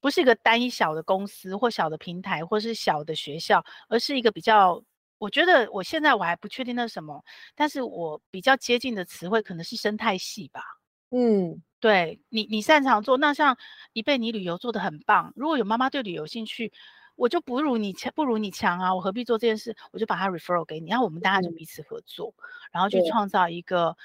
不是一个单一小的公司或小的平台或是小的学校，而是一个比较，我觉得我现在我还不确定那是什么，但是我比较接近的词汇可能是生态系吧，嗯。对你，你擅长做那像一贝，你旅游做得很棒。如果有妈妈对旅游兴趣，我就不如你强，不如你强啊！我何必做这件事？我就把它 referral 给你，然后我们大家就彼此合作，嗯、然后去创造一个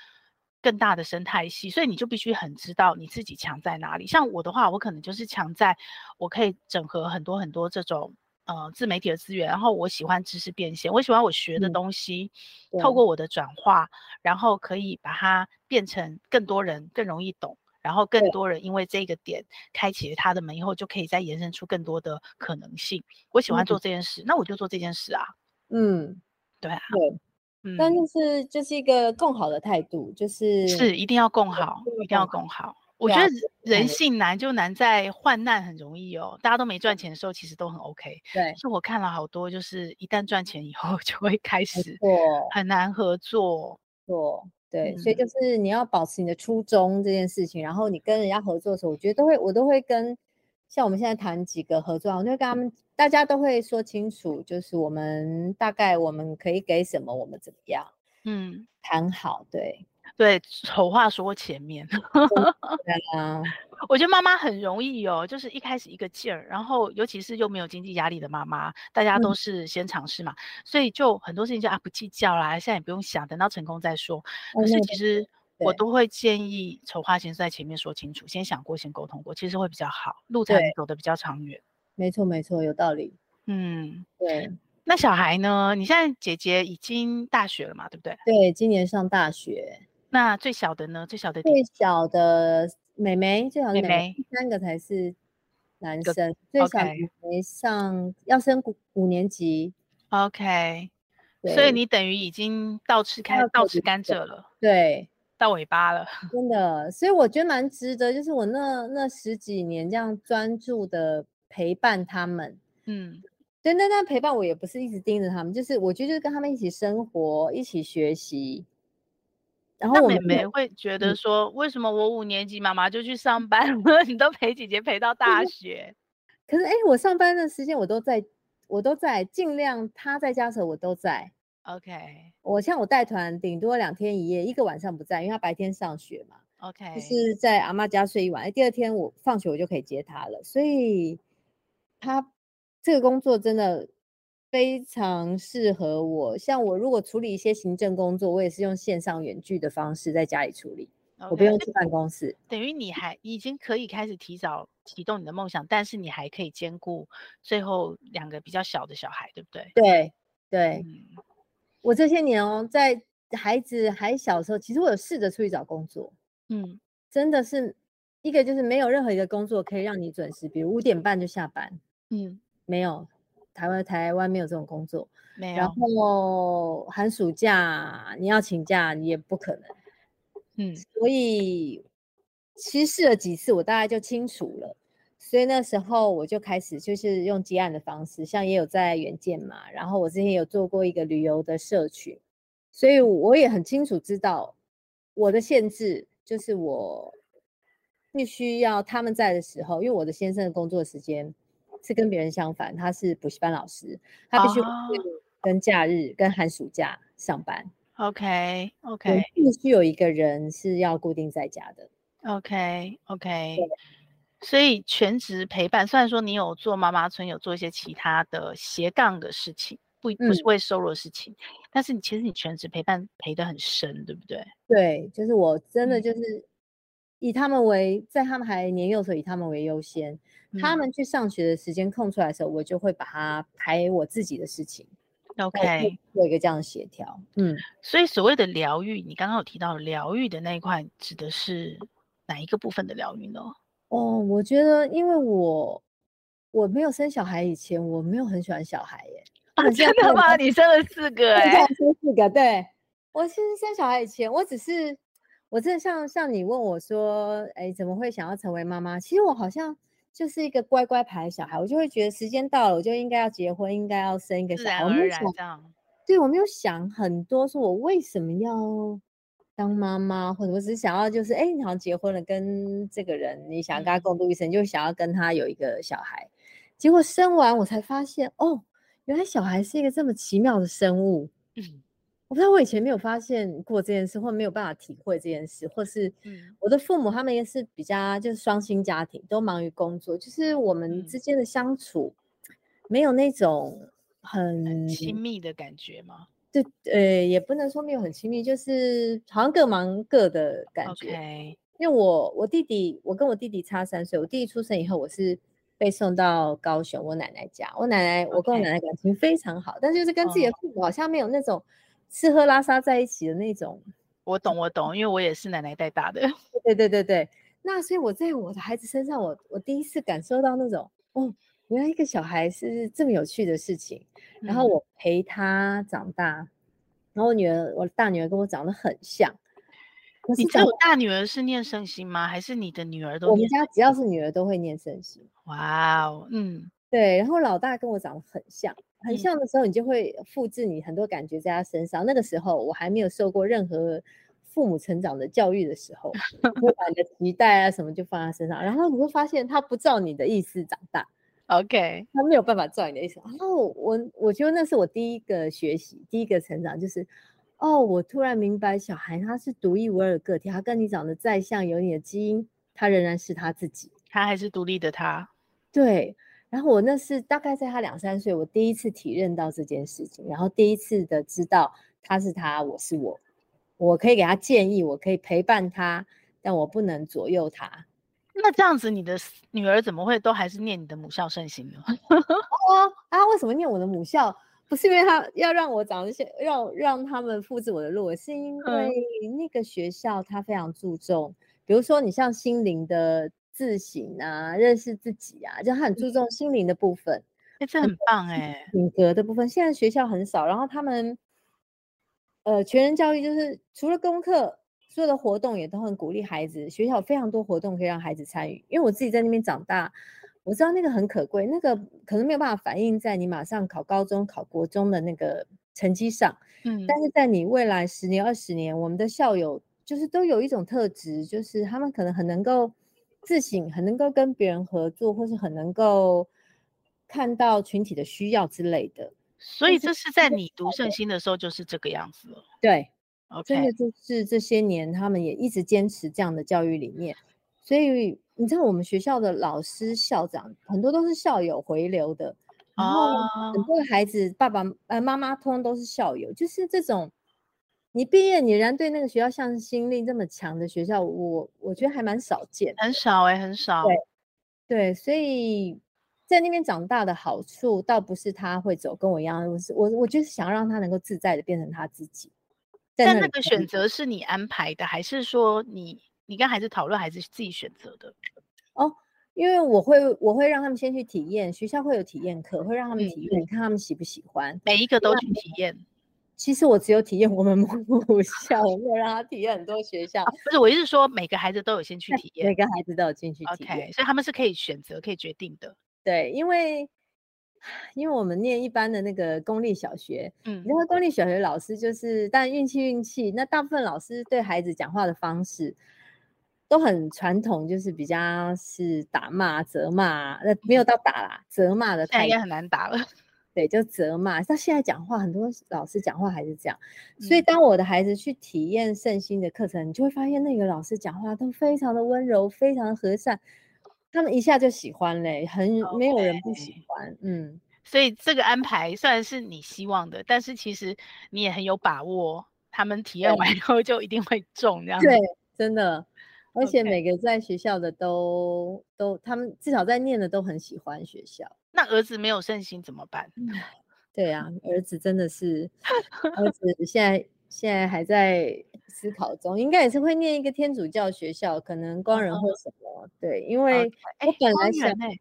更大的生态系。所以你就必须很知道你自己强在哪里。像我的话，我可能就是强在，我可以整合很多很多这种。呃，自媒体的资源，然后我喜欢知识变现，我喜欢我学的东西，嗯、透过我的转化，然后可以把它变成更多人更容易懂，然后更多人因为这个点开启了他的门以后，就可以再延伸出更多的可能性。我喜欢做这件事，嗯、那我就做这件事啊。嗯，对啊，对，嗯，但就是就是一个共好的态度，就是是一定要共好，一定要共好。我觉得人性难就难在患难很容易哦，大家都没赚钱的时候其实都很 OK。对，是我看了好多，就是一旦赚钱以后 [LAUGHS] 就会开始很难合作。错，对、嗯，所以就是你要保持你的初衷这件事情，然后你跟人家合作的时候，我觉得都会我都会跟像我们现在谈几个合作，我就会跟他们大家都会说清楚，就是我们大概我们可以给什么，我们怎么样，嗯，谈好，对。对，丑话说前面。[LAUGHS] 我觉得妈妈很容易哦，就是一开始一个劲儿，然后尤其是又没有经济压力的妈妈，大家都是先尝试嘛，嗯、所以就很多事情就啊不计较啦，现在也不用想，等到成功再说。可是其实我都会建议丑话先在前面说清楚，先想过，先沟通过，其实会比较好，路才能走得比较长远。没错，没错，有道理。嗯，对。那小孩呢？你现在姐姐已经大学了嘛，对不对？对，今年上大学。那最小的呢？最小的最小的妹妹，最小的妹妹，第三个才是男生。最小的妹妹上.要升五五年级。OK，所以你等于已经倒吃开倒吃甘蔗了。对，到尾巴了。[LAUGHS] 真的，所以我觉得蛮值得，就是我那那十几年这样专注的陪伴他们。嗯，对，那那陪伴我也不是一直盯着他们，就是我觉得就是跟他们一起生活，一起学习。然后我妹妹会觉得说，为什么我五年级妈妈就去上班了，[LAUGHS] 你都陪姐姐陪到大学？[LAUGHS] 可是哎，我上班的时间我都在，我都在尽量她在家的时候我都在。OK，我像我带团顶多两天一夜，一个晚上不在，因为她白天上学嘛。OK，就是在阿妈家睡一晚，第二天我放学我就可以接她了。所以她这个工作真的。非常适合我，像我如果处理一些行政工作，我也是用线上远距的方式在家里处理，okay, 我不用去办公室。等于你还已经可以开始提早启动你的梦想，但是你还可以兼顾最后两个比较小的小孩，对不对？对对、嗯，我这些年哦，在孩子还小的时候，其实我有试着出去找工作，嗯，真的是一个就是没有任何一个工作可以让你准时，比如五点半就下班，嗯，没有。台湾台湾没有这种工作，没有。然后寒暑假你要请假，你也不可能。嗯，所以其实试了几次，我大概就清楚了。所以那时候我就开始就是用接案的方式，像也有在远见嘛，然后我之前有做过一个旅游的社群，所以我也很清楚知道我的限制就是我必须要他们在的时候，因为我的先生的工作时间是跟别人相反，他是补习班老师，他必须跟假日跟寒暑假上班。OK OK，必须有一个人是要固定在家的。OK OK。所以全职陪伴，虽然说你有做妈妈村，有做一些其他的斜杠的事情，不不是为收入的事情，嗯、但是你其实你全职陪伴陪得很深，对不对？对，就是我真的就是以他们为，嗯、在他们还年幼的时候，以他们为优先。嗯、他们去上学的时间空出来的时候，我就会把它排我自己的事情。OK，做一个这样的协调。嗯，所以所谓的疗愈，你刚刚有提到疗愈的那一块，指的是哪一个部分的疗愈呢？哦，我觉得，因为我我没有生小孩以前，我没有很喜欢小孩耶。啊，真的吗？你生了四个哎？生四个，对。我其实生小孩以前，我只是，我真的像像你问我说，哎，怎么会想要成为妈妈？其实我好像就是一个乖乖牌的小孩，我就会觉得时间到了，我就应该要结婚，应该要生一个小孩。自然而然这样。对，我没有想很多，说我为什么要。当妈妈，或者我只是想要，就是哎，你好像结婚了，跟这个人，你想要跟他共度一生，嗯、就想要跟他有一个小孩。结果生完，我才发现，哦，原来小孩是一个这么奇妙的生物。嗯，我不知道我以前没有发现过这件事，或没有办法体会这件事，或是我的父母他们也是比较就是双薪家庭，都忙于工作，就是我们之间的相处没有那种很，很亲密的感觉吗？对，呃，也不能说没有很亲密，就是好像各忙各的感觉。Okay. 因为我我弟弟，我跟我弟弟差三岁，我弟弟出生以后，我是被送到高雄我奶奶家。我奶奶，Okay. 我跟我奶奶感情非常好，但是就是跟自己的父母好像没有那种吃喝拉撒在一起的那种。我懂，我懂，因为我也是奶奶带大的。对对对对，那所以我在我的孩子身上我，我我第一次感受到那种，哦。原来一个小孩是这么有趣的事情，然后我陪他长大，嗯、然后我女儿，我大女儿跟我长得很像。你知道我大女儿是念圣心吗？还是你的女儿都念？我们家只要是女儿都会念圣心。哇哦，嗯，对。然后老大跟我长得很像，很像的时候，你就会复制你很多感觉在他身上。嗯、那个时候我还没有受过任何父母成长的教育的时候，会把你的期待啊什么就放在他身上，然后你会发现他不照你的意思长大。[LAUGHS] OK，他没有办法照你的意思。然后我我觉得那是我第一个学习，第一个成长，就是哦，我突然明白，小孩他是独一无二的个体，他跟你长得再像，有你的基因，他仍然是他自己，他还是独立的他。对。然后我那是大概在他两三岁，我第一次体认到这件事情，然后第一次的知道他是他，我是我，我可以给他建议，我可以陪伴他，但我不能左右他。那这样子，你的女儿怎么会都还是念你的母校盛行呢？[LAUGHS] 哦，啊，为什么念我的母校？不是因为他要让我找一些，让让他们复制我的路，是因为那个学校他非常注重，嗯、比如说你像心灵的自省啊，认识自己啊，就他很注重心灵的部分。哎、欸，这很棒哎、欸，品格的部分，现在学校很少，然后他们呃全人教育就是除了功课。所有的活动也都很鼓励孩子，学校有非常多活动可以让孩子参与。因为我自己在那边长大，我知道那个很可贵，那个可能没有办法反映在你马上考高中、考国中的那个成绩上。嗯，但是在你未来十年、二十年，我们的校友就是都有一种特质，就是他们可能很能够自省，很能够跟别人合作，或是很能够看到群体的需要之类的。所以这是在你读圣心的时候就是这个样子了。对。Okay. 真的就是这些年，他们也一直坚持这样的教育理念。所以你知道，我们学校的老师、校长很多都是校友回流的，然后很多的孩子爸爸呃妈妈通通都是校友。就是这种，你毕业你然对那个学校向心力这么强的学校，我我觉得还蛮少见，很少哎、欸，很少。对对，所以在那边长大的好处，倒不是他会走跟我一样，我是我我就是想让他能够自在的变成他自己。但那个选择是你安排的，还是说你你跟孩子讨论，还是自己选择的？哦，因为我会我会让他们先去体验，学校会有体验课，会让他们体验，嗯、看他们喜不喜欢。每一个都去体验，其实我只有体验我们母校，我没有让他体验很多学校。啊、不是，我意思是说每个孩子都有先去 [LAUGHS] 体验，每个孩子都有进去体验，okay, 所以他们是可以选择、可以决定的。对，因为因为我们念一般的那个公立小学，嗯，因为公立小学老师就是，但运气运气，那大部分老师对孩子讲话的方式都很传统，就是比较是打骂、责骂，那，没有到打啦，责骂的态度，现在应该很难打了。对，就责骂。到现在讲话，很多老师讲话还是这样。所以当我的孩子去体验圣心的课程，你就会发现那个老师讲话都非常的温柔，非常的和善，他们一下就喜欢嘞，很没有人不喜欢。嗯，所以这个安排虽然是你希望的，但是其实你也很有把握，他们体验完以后就一定会中这样。对，真的。而且每个在学校的都.都，他们至少在念的都很喜欢学校。那儿子没有圣心怎么办？对啊，儿子真的是，儿 [LAUGHS] 子现在现在还在思考中，应该也是会念一个天主教学校，可能光仁或什么。嗯、对，因为我本来想，欸、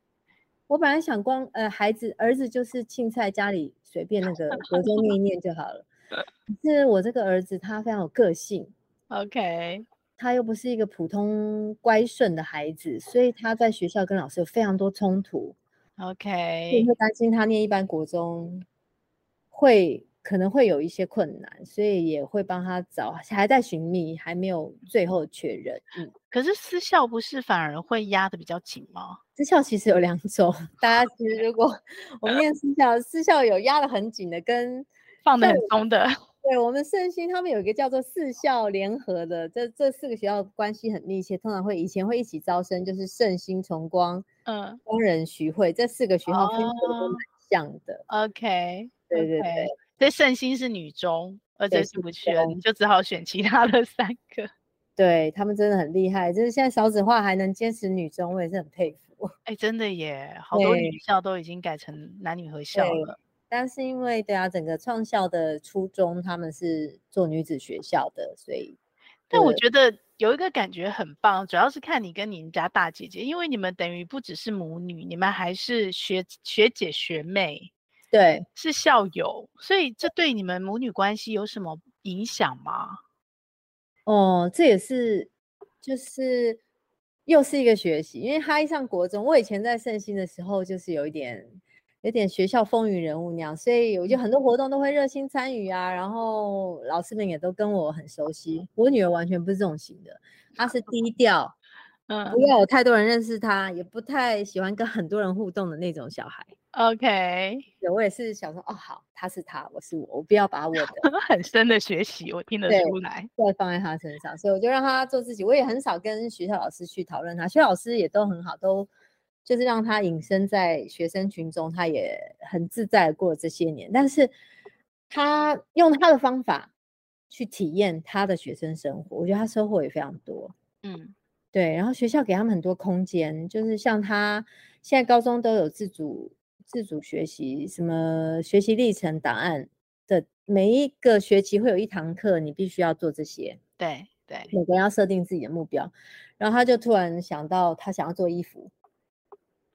我本来想光呃孩子儿子就是青菜家里随便那个国中念一念就好了。[LAUGHS] 可是我这个儿子他非常有个性，OK。他又不是一个普通乖顺的孩子，所以他在学校跟老师有非常多冲突。OK，会担心他念一般国中会可能会有一些困难，所以也会帮他找，还在寻觅，还没有最后确认。嗯，可是私校不是反而会压的比较紧吗？私校其实有两种，[LAUGHS] 大家其实如果 [LAUGHS] 我们念私校，私校有压的很紧的，跟放的很松的。对，我们圣心他们有一个叫做四校联合的，这这四个学校关系很密切，通常会以前会一起招生，就是圣心、崇光、嗯，工人、徐汇这四个学校分布都蛮像的。哦、OK，对对对，所以圣心是女中，而且进不去了，你就只好选其他的三个。[LAUGHS] 对，他们真的很厉害，就是现在少子化还能坚持女中，我也是很佩服。哎，真的耶，好多女校都已经改成男女合校了。但是因为对啊，整个创校的初衷，他们是做女子学校的，所以，但我觉得有一个感觉很棒，主要是看你跟你们家大姐姐，因为你们等于不只是母女，你们还是学学姐学妹，对，是校友，所以这对你们母女关系有什么影响吗？哦，这也是，就是又是一个学习，因为他一上国中，我以前在圣心的时候，就是有一点。有点学校风云人物那样，所以我就很多活动都会热心参与啊。然后老师们也都跟我很熟悉。我女儿完全不是这种型的，她是 [LAUGHS] 低调，嗯，不要有太多人认识她，也不太喜欢跟很多人互动的那种小孩。OK，我也是想说，哦，好，她是她，我是我，我不要把我的 [LAUGHS] 很深的学习，我听得出来，[LAUGHS] 再放在她身上，所以我就让她做自己。我也很少跟学校老师去讨论她，学校老师也都很好，都。就是让他隐身在学生群中，他也很自在过这些年。但是，他用他的方法去体验他的学生生活，我觉得他收获也非常多。嗯，对。然后学校给他们很多空间，就是像他现在高中都有自主自主学习，什么学习历程档案的，每一个学期会有一堂课，你必须要做这些。对对，每个人要设定自己的目标。然后他就突然想到，他想要做衣服。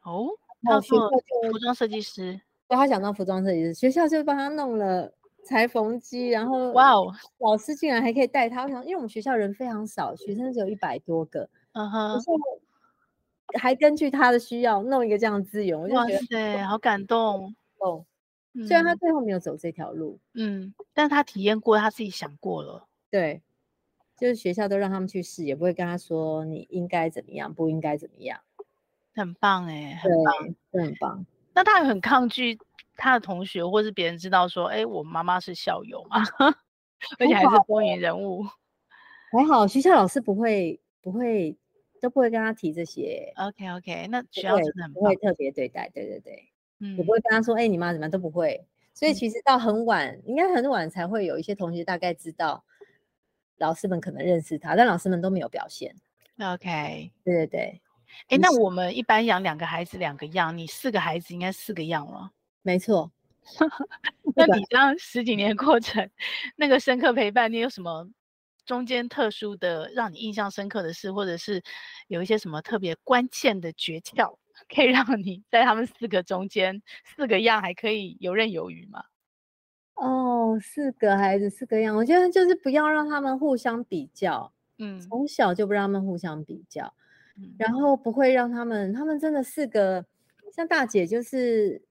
哦，他做服装设计师，对，他想当服装设计师，学校就帮他弄了裁缝机，然后哇哦，老师竟然还可以带他。我想，因为我们学校人非常少，学生只有一百多个，嗯哼，还根据他的需要弄一个这样的资源，我就觉得哇塞，好感动 [LAUGHS] 哦。虽然他最后没有走这条路，嗯，但他体验过，他自己想过了，对，就是学校都让他们去试，也不会跟他说你应该怎么样，不应该怎么样。很棒哎，很棒，很棒。那他很抗拒他的同学或是别人知道说，哎，我妈妈是校友嘛，[LAUGHS] 而且还是风云人物。[LAUGHS] 还好，学校老师不会，不会，都不会跟他提这些。OK OK，那学校真的很不会特别对待，对对对，嗯，也不会跟他说，哎，你妈怎么样都不会。所以其实到很晚，嗯、应该很晚才会有一些同学大概知道，老师们可能认识他，但老师们都没有表现。OK，对对对。哎，那我们一般养两个孩子两个样，你四个孩子应该四个样了。没错。[LAUGHS] 那你这样十几年过程，那个深刻陪伴，你有什么中间特殊的让你印象深刻的事，或者是有一些什么特别关键的诀窍，可以让你在他们四个中间四个样还可以游刃有余吗？哦，四个孩子四个样，我觉得就是不要让他们互相比较，嗯，从小就不让他们互相比较，嗯，然后不会让他们，他们真的是个，像大姐就是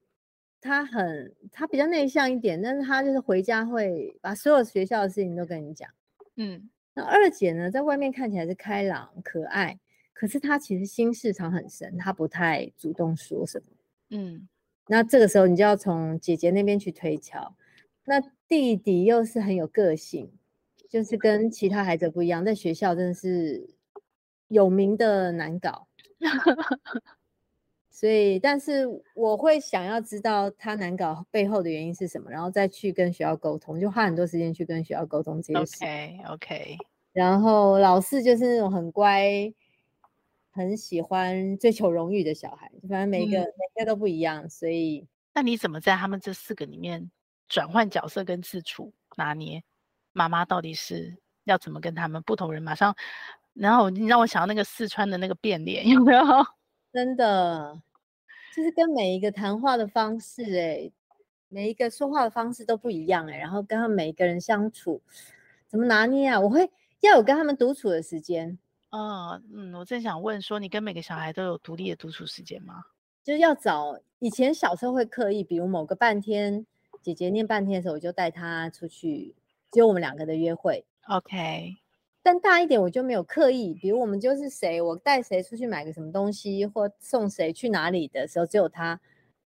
她很，她比较内向一点，但是她就是回家会把所有学校的事情都跟你讲，嗯，那二姐呢，在外面看起来是开朗可爱，可是她其实心事藏很深，她不太主动说什么，嗯，那这个时候你就要从姐姐那边去推敲。那弟弟又是很有个性，就是跟其他孩子不一样，在学校真的是有名的难搞，所以，但是我会想要知道他难搞背后的原因是什么，然后再去跟学校沟通，就花很多时间去跟学校沟通这些事。OK OK。然后老四就是那种很乖，很喜欢追求荣誉的小孩，反正每个、嗯、每个都不一样，所以。那你怎么在他们这四个里面？转换角色跟自处拿捏，妈妈到底是要怎么跟他们不同人马上？然后你让我想到那个四川的那个变脸，有没有？[LAUGHS] 真的，就是跟每一个谈话的方式、欸，哎，每一个说话的方式都不一样、欸，哎，然后跟他们每一个人相处，怎么拿捏啊？我会要有跟他们独处的时间。哦，嗯，我正想问说，你跟每个小孩都有独立的独处时间吗？就是要找以前小时候会刻意，比如某个半天。姐姐念半天的时候，我就带她出去，只有我们两个的约会。OK，但大一点我就没有刻意，比如我们就是谁，我带谁出去买个什么东西，或送谁去哪里的时候，只有他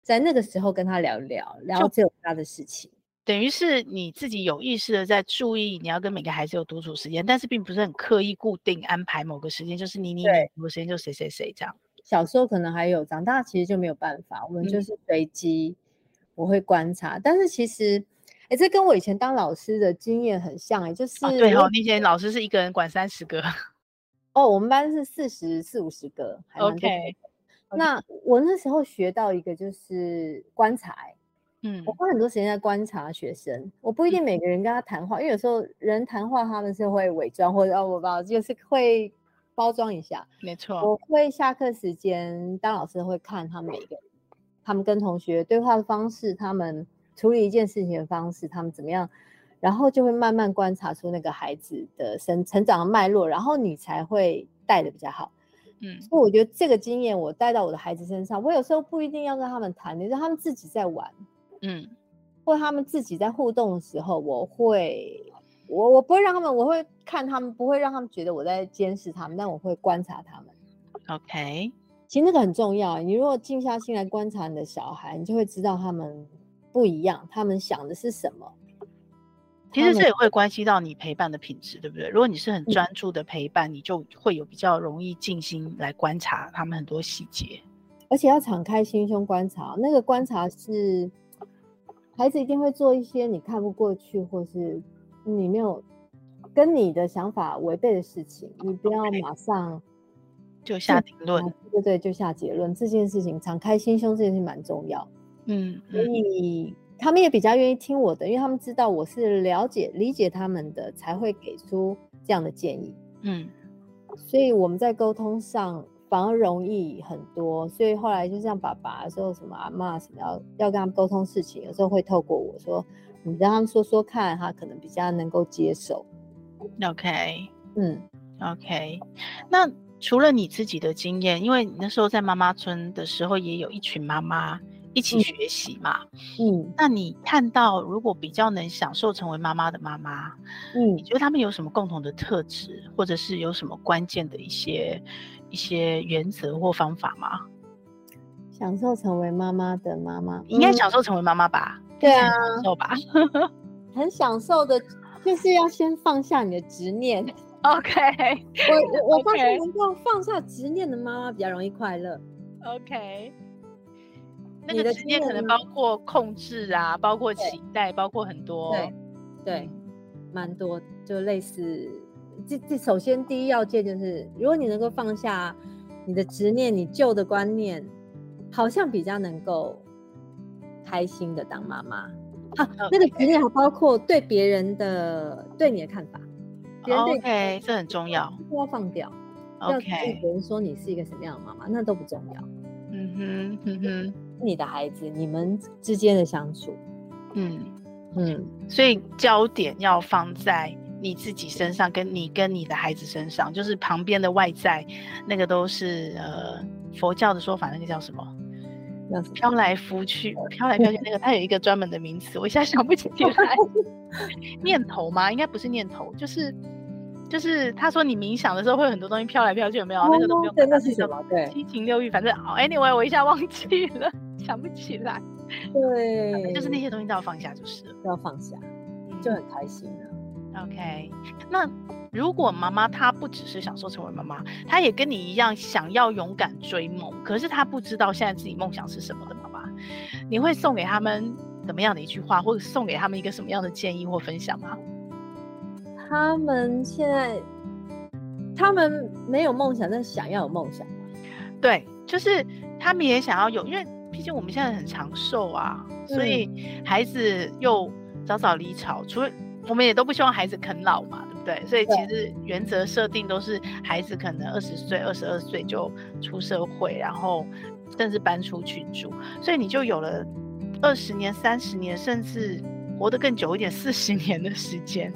在那个时候跟他聊一聊，聊只有他的事情。等于是你自己有意识的在注意，你要跟每个孩子有独处时间，但是并不是很刻意固定安排某个时间，就是你你某个时间就谁谁谁这样。小时候可能还有，长大其实就没有办法，我们就是随机。嗯我会观察，但是其实，哎，这跟我以前当老师的经验很像，哎，就是、哦、对哦，那以前老师是一个人管三十个，[LAUGHS] 哦，我们班是四十四五十个，OK。那我那时候学到一个就是观察，嗯，我花很多时间在观察学生，我不一定每个人跟他谈话，嗯、因为有时候人谈话他们是会伪装或者哦，我不就是会包装一下，没。错，我会下课时间当老师会看他们每一个人。他们跟同学对话的方式，他们处理一件事情的方式，他们怎么样，然后就会慢慢观察出那个孩子的生成长的脉络，然后你才会带的比较好。嗯，所以我觉得这个经验我带到我的孩子身上，我有时候不一定要跟他们谈，你让他们自己在玩，嗯，或他们自己在互动的时候，我会，我我不会让他们，我会看他们，不会让他们觉得我在监视他们，但我会观察他们。OK。其实那个很重要。你如果静下心来观察你的小孩，你就会知道他们不一样，他们想的是什么。其实这也会关系到你陪伴的品质，对不对？如果你是很专注的陪伴，嗯，你就会有比较容易静心来观察他们很多细节，而且要敞开心胸观察。那个观察是孩子一定会做一些你看不过去，或是你没有跟你的想法违背的事情，你不要马上。就下定论，对对，就下结论。这件事情，敞开心胸，这件事情蛮重要。嗯，所以他们也比较愿意听我的，因为他们知道我是了解、理解他们的，才会给出这样的建议。嗯，所以我们在沟通上反而容易很多。所以后来就像爸爸说什么阿嬷什么要要跟他们沟通事情，有时候会透过我说，你让他们说说看，他可能比较能够接受。OK，嗯，OK，那。除了你自己的经验，因为你那时候在妈妈村的时候，也有一群妈妈一起学习嘛。嗯，那你看到如果比较能享受成为妈妈的妈妈，嗯，你觉得他们有什么共同的特质，或者是有什么关键的一些一些原则或方法吗？享受成为妈妈的妈妈，应该享受成为妈妈吧？对啊，享受吧，很享受的，就是要先放下你的执念。[LAUGHS] OK，[LAUGHS] 我我我发现能够放下执念的妈妈比较容易快乐。OK，那个执念可能包括控制啊，包括期待，包括很多。对对，蛮多，就类似这这首先第一要件就是，如果你能够放下你的执念，你旧的观念，好像比较能够开心的当妈妈。好.那个执念还包括对别人的对你的看法。OK，这很重要，不要放掉。OK，要别人说你是一个什么样的妈妈，那都不重要。嗯哼，嗯哼，你的孩子，你们之间的相处，嗯，嗯，所以焦点要放在你自己身上，跟你跟你的孩子身上，就是旁边的外在那个都是呃佛教的说法，那个叫什么？飘来浮去，[LAUGHS] 飘来飘去，那个它有一个专门的名词，[LAUGHS] 我一下想不起来。[LAUGHS] 念头吗？应该不是念头，就是就是他说你冥想的时候会有很多东西飘来飘去，有没有？哦、那个都不用。那是什么？对，七情六欲，反正 anyway，我一下忘记了，想不起来。[LAUGHS] 对，就是那些东西都要放下，就是了要放下，就很开心了。嗯、OK，那。如果妈妈她不只是想说成为妈妈，她也跟你一样想要勇敢追梦，可是她不知道现在自己梦想是什么的妈妈，你会送给他们怎么样的一句话，或者送给他们一个什么样的建议或分享吗？他们现在，他们没有梦想，但想要有梦想。对，就是他们也想要有，因为毕竟我们现在很长寿啊，所以孩子又早早离巢，除了我们也都不希望孩子啃老嘛。对不对，所以其实原则设定都是孩子可能二十岁、二十二岁就出社会，然后甚至搬出去住，所以你就有了二十年、三十年，甚至活得更久一点，四十年的时间。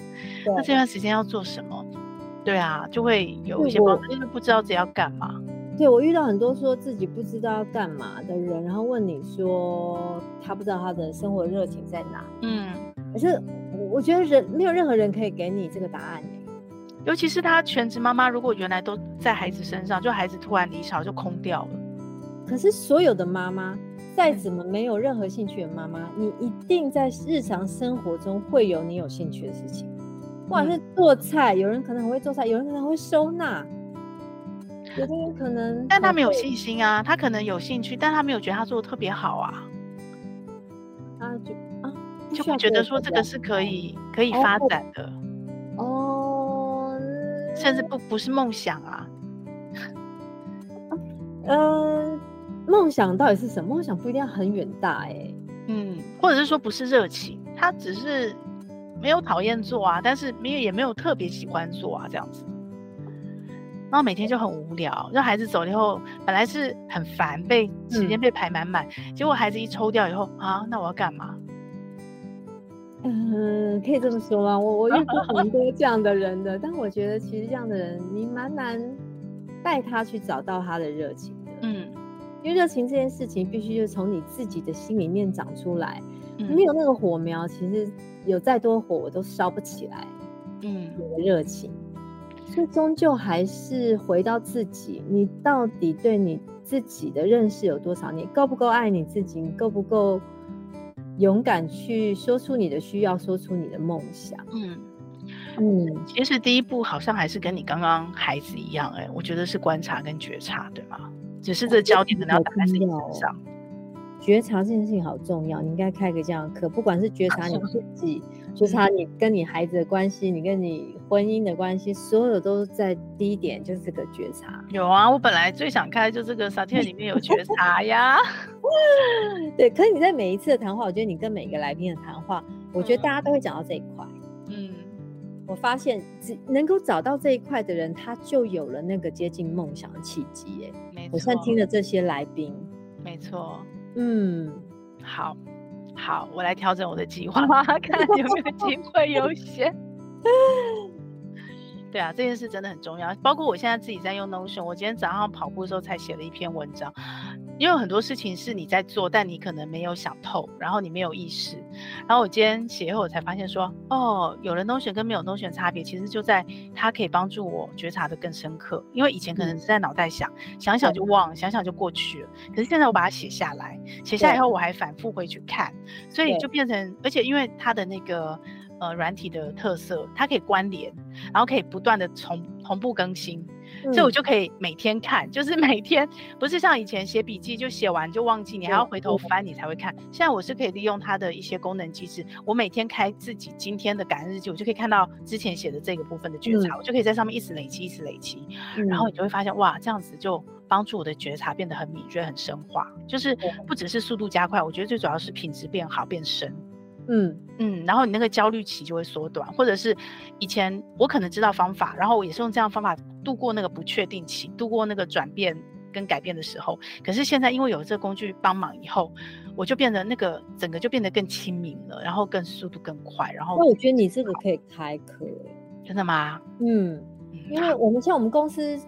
那这段时间要做什么？对啊，就会有一些帮助，因为不知道自己要干嘛。对，我遇到很多说自己不知道要干嘛的人，然后问你说他不知道他的生活热情在哪。嗯，可是。我觉得人没有任何人可以给你这个答案，尤其是她全职妈妈，如果原来都在孩子身上，就孩子突然离巢就空掉了。可是所有的妈妈，再怎么没有任何兴趣的妈妈，你一定在日常生活中会有你有兴趣的事情。不管是做菜，有人可能很会做菜，有人可能会收纳，有的人可能，但他没有信心啊，他可能有兴趣，但他没有觉得他做的特别好啊，他就啊。就会觉得说这个是可以可以发展的哦，甚至不不是梦想啊。嗯，[LAUGHS] 梦想到底是什么？梦想不一定要很远大哎。嗯，或者是说不是热情，他只是没有讨厌做啊，但是没有也没有特别喜欢做啊，这样子。然后每天就很无聊，让孩子走了以后，本来是很烦，被时间被排满满，嗯、结果孩子一抽掉以后啊，那我要干嘛？嗯，可以这么说吗？我我 [LAUGHS] 遇过很多这样的人的，但我觉得其实这样的人，你蛮难带他去找到他的热情的。嗯，因为热情这件事情，必须就是从你自己的心里面长出来。嗯，没有那个火苗，其实有再多火，我都烧不起来。嗯，有的热情，所以终究还是回到自己，你到底对你自己的认识有多少？你够不够爱你自己？你够不够？勇敢去说出你的需要，说出你的梦想。嗯嗯，其实第一步好像还是跟你刚刚孩子一样，欸，哎，我觉得是观察跟觉察，对吗？只是这焦点可能要打在自己身上。觉察这件事情好重要，你应该开个这样的课，不管是觉察你自 [LAUGHS] 己，觉察你跟你孩子的关系，你跟你婚姻的关系，所有都在第一点就是这个觉察。有啊，我本来最想开就这个萨提尔里面有觉察呀。[LAUGHS] 对，可是你在每一次的谈话，我觉得你跟每一个来宾的谈话，我觉得大家都会讲到这一块。嗯，我发现只能够找到这一块的人，他就有了那个接近梦想的契机。哎。我现在听了这些来宾，没错。嗯，好，好，我来调整我的计划，[LAUGHS] 看有没有机会优先。[LAUGHS] 对啊，这件事真的很重要。包括我现在自己在用 Notion，我今天早上跑步的时候才写了一篇文章。因为很多事情是你在做，但你可能没有想透，然后你没有意识。然后我今天写以后，我才发现说，哦，有了 Notion 跟没有 Notion 差别，其实就在它可以帮助我觉察的更深刻。因为以前可能是在脑袋想，嗯、想想就忘，想想就过去了。可是现在我把它写下来，写下来以后我还反复回去看，所以就变成，而且因为它的那个。呃，软体的特色，它可以关联，然后可以不断的重同步更新，嗯、所以我就可以每天看，[LAUGHS] 就是每天不是像以前写笔记就写完就忘记，你还要回头翻你才会看。现在我是可以利用它的一些功能机制，我每天开自己今天的感恩日记，我就可以看到之前写的这个部分的觉察，嗯、我就可以在上面一直累积，一直累积，嗯、然后你就会发现哇，这样子就帮助我的觉察变得很敏锐、很深化，就是不只是速度加快，我觉得最主要是品质变好、变深。嗯嗯，然后你那个焦虑期就会缩短，或者是以前我可能知道方法，然后我也是用这样方法度过那个不确定期，度过那个转变跟改变的时候。可是现在因为有这个工具帮忙以后，我就变得那个整个就变得更亲民了，然后更速度更快。然后那我觉得你这个可以开课，真的吗？嗯，因为我们像我们公司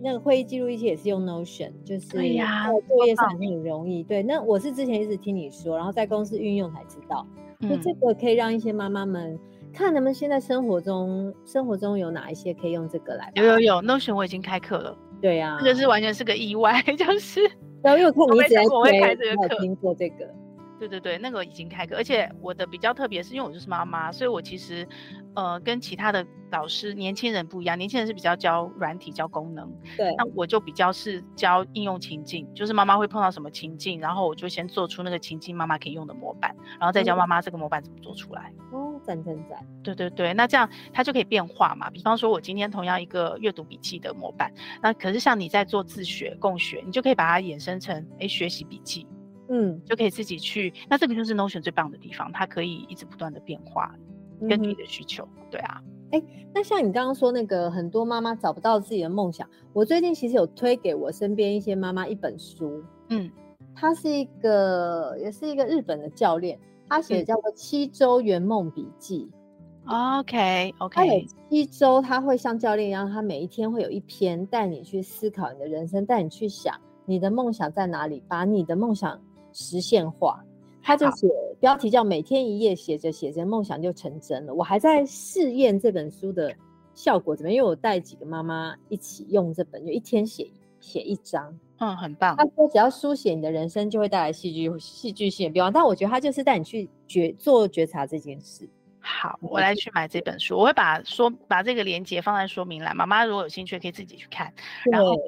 那个会议记录仪器也是用 Notion，就是作业上很容易。对，那我是之前一直听你说，然后在公司运用才知道。就这个可以让一些妈妈们看，他们现在生活中生活中有哪一些可以用这个来？有有有，Notion 我已经开课了。对呀、啊，这个是完全是个意外，[LAUGHS] 就是。然后又看我一直在我会开这个课，听过这个。对对对，那个已经开课，而且我的比较特别，是因为我就是妈妈，所以我其实。呃，跟其他的老师年轻人不一样，年轻人是比较教软体、教功能，对，那我就比较是教应用情境，就是妈妈会碰到什么情境，然后我就先做出那个情境妈妈可以用的模板，然后再教妈妈这个模板怎么做出来。哦，赞赞赞！对对对，那这样它就可以变化嘛。比方说，我今天同样一个阅读笔记的模板，那可是像你在做自学、共学，你就可以把它衍生成哎学习笔记，嗯，就可以自己去。那这个就是 Notion 最棒的地方，它可以一直不断的变化。根据你的需求，对啊，哎、欸，那像你刚刚说那个很多妈妈找不到自己的梦想，我最近其实有推给我身边一些妈妈一本书，嗯，他是一个也是一个日本的教练，他写的叫做《七周圆梦笔记》。OK OK，他有七周，他会像教练一样，他每一天会有一篇带你去思考你的人生，带你去想你的梦想在哪里，把你的梦想实现化。他就写标题叫“每天一页，写着写着，梦想就成真了”。我还在试验这本书的效果怎么样，因为我带几个妈妈一起用这本，就一天写写一张。嗯，很棒。他说只要书写，你的人生就会带来戏剧戏剧性的变化。但我觉得他就是带你去觉做觉察这件事。好，我来去买这本书，我会把说把这个连接放在说明栏。妈妈如果有兴趣，可以自己去看。然后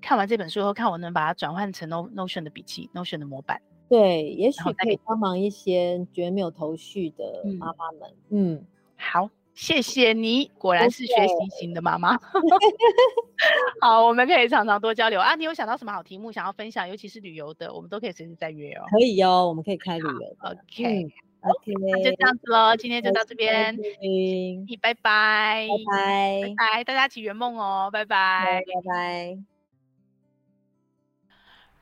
看完这本书后，看我能把它转换成 Notion 的笔记，Notion 的模板。对，也许可以帮忙一些觉得没有头绪的妈妈们。嗯，嗯，[LAUGHS] 好，谢谢你，果然是学习型的妈妈。[LAUGHS] 好，我们可以常常多交流啊。你有想到什么好题目想要分享？尤其是旅游的，我们都可以随时再约哦。可以哦，我们可以开旅游。嗯 okay, 那就这样子喽。今天就到这边，你拜拜，拜拜，拜拜，大家一起圆梦哦，拜拜，拜拜。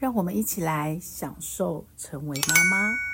让我们一起来享受成为妈妈。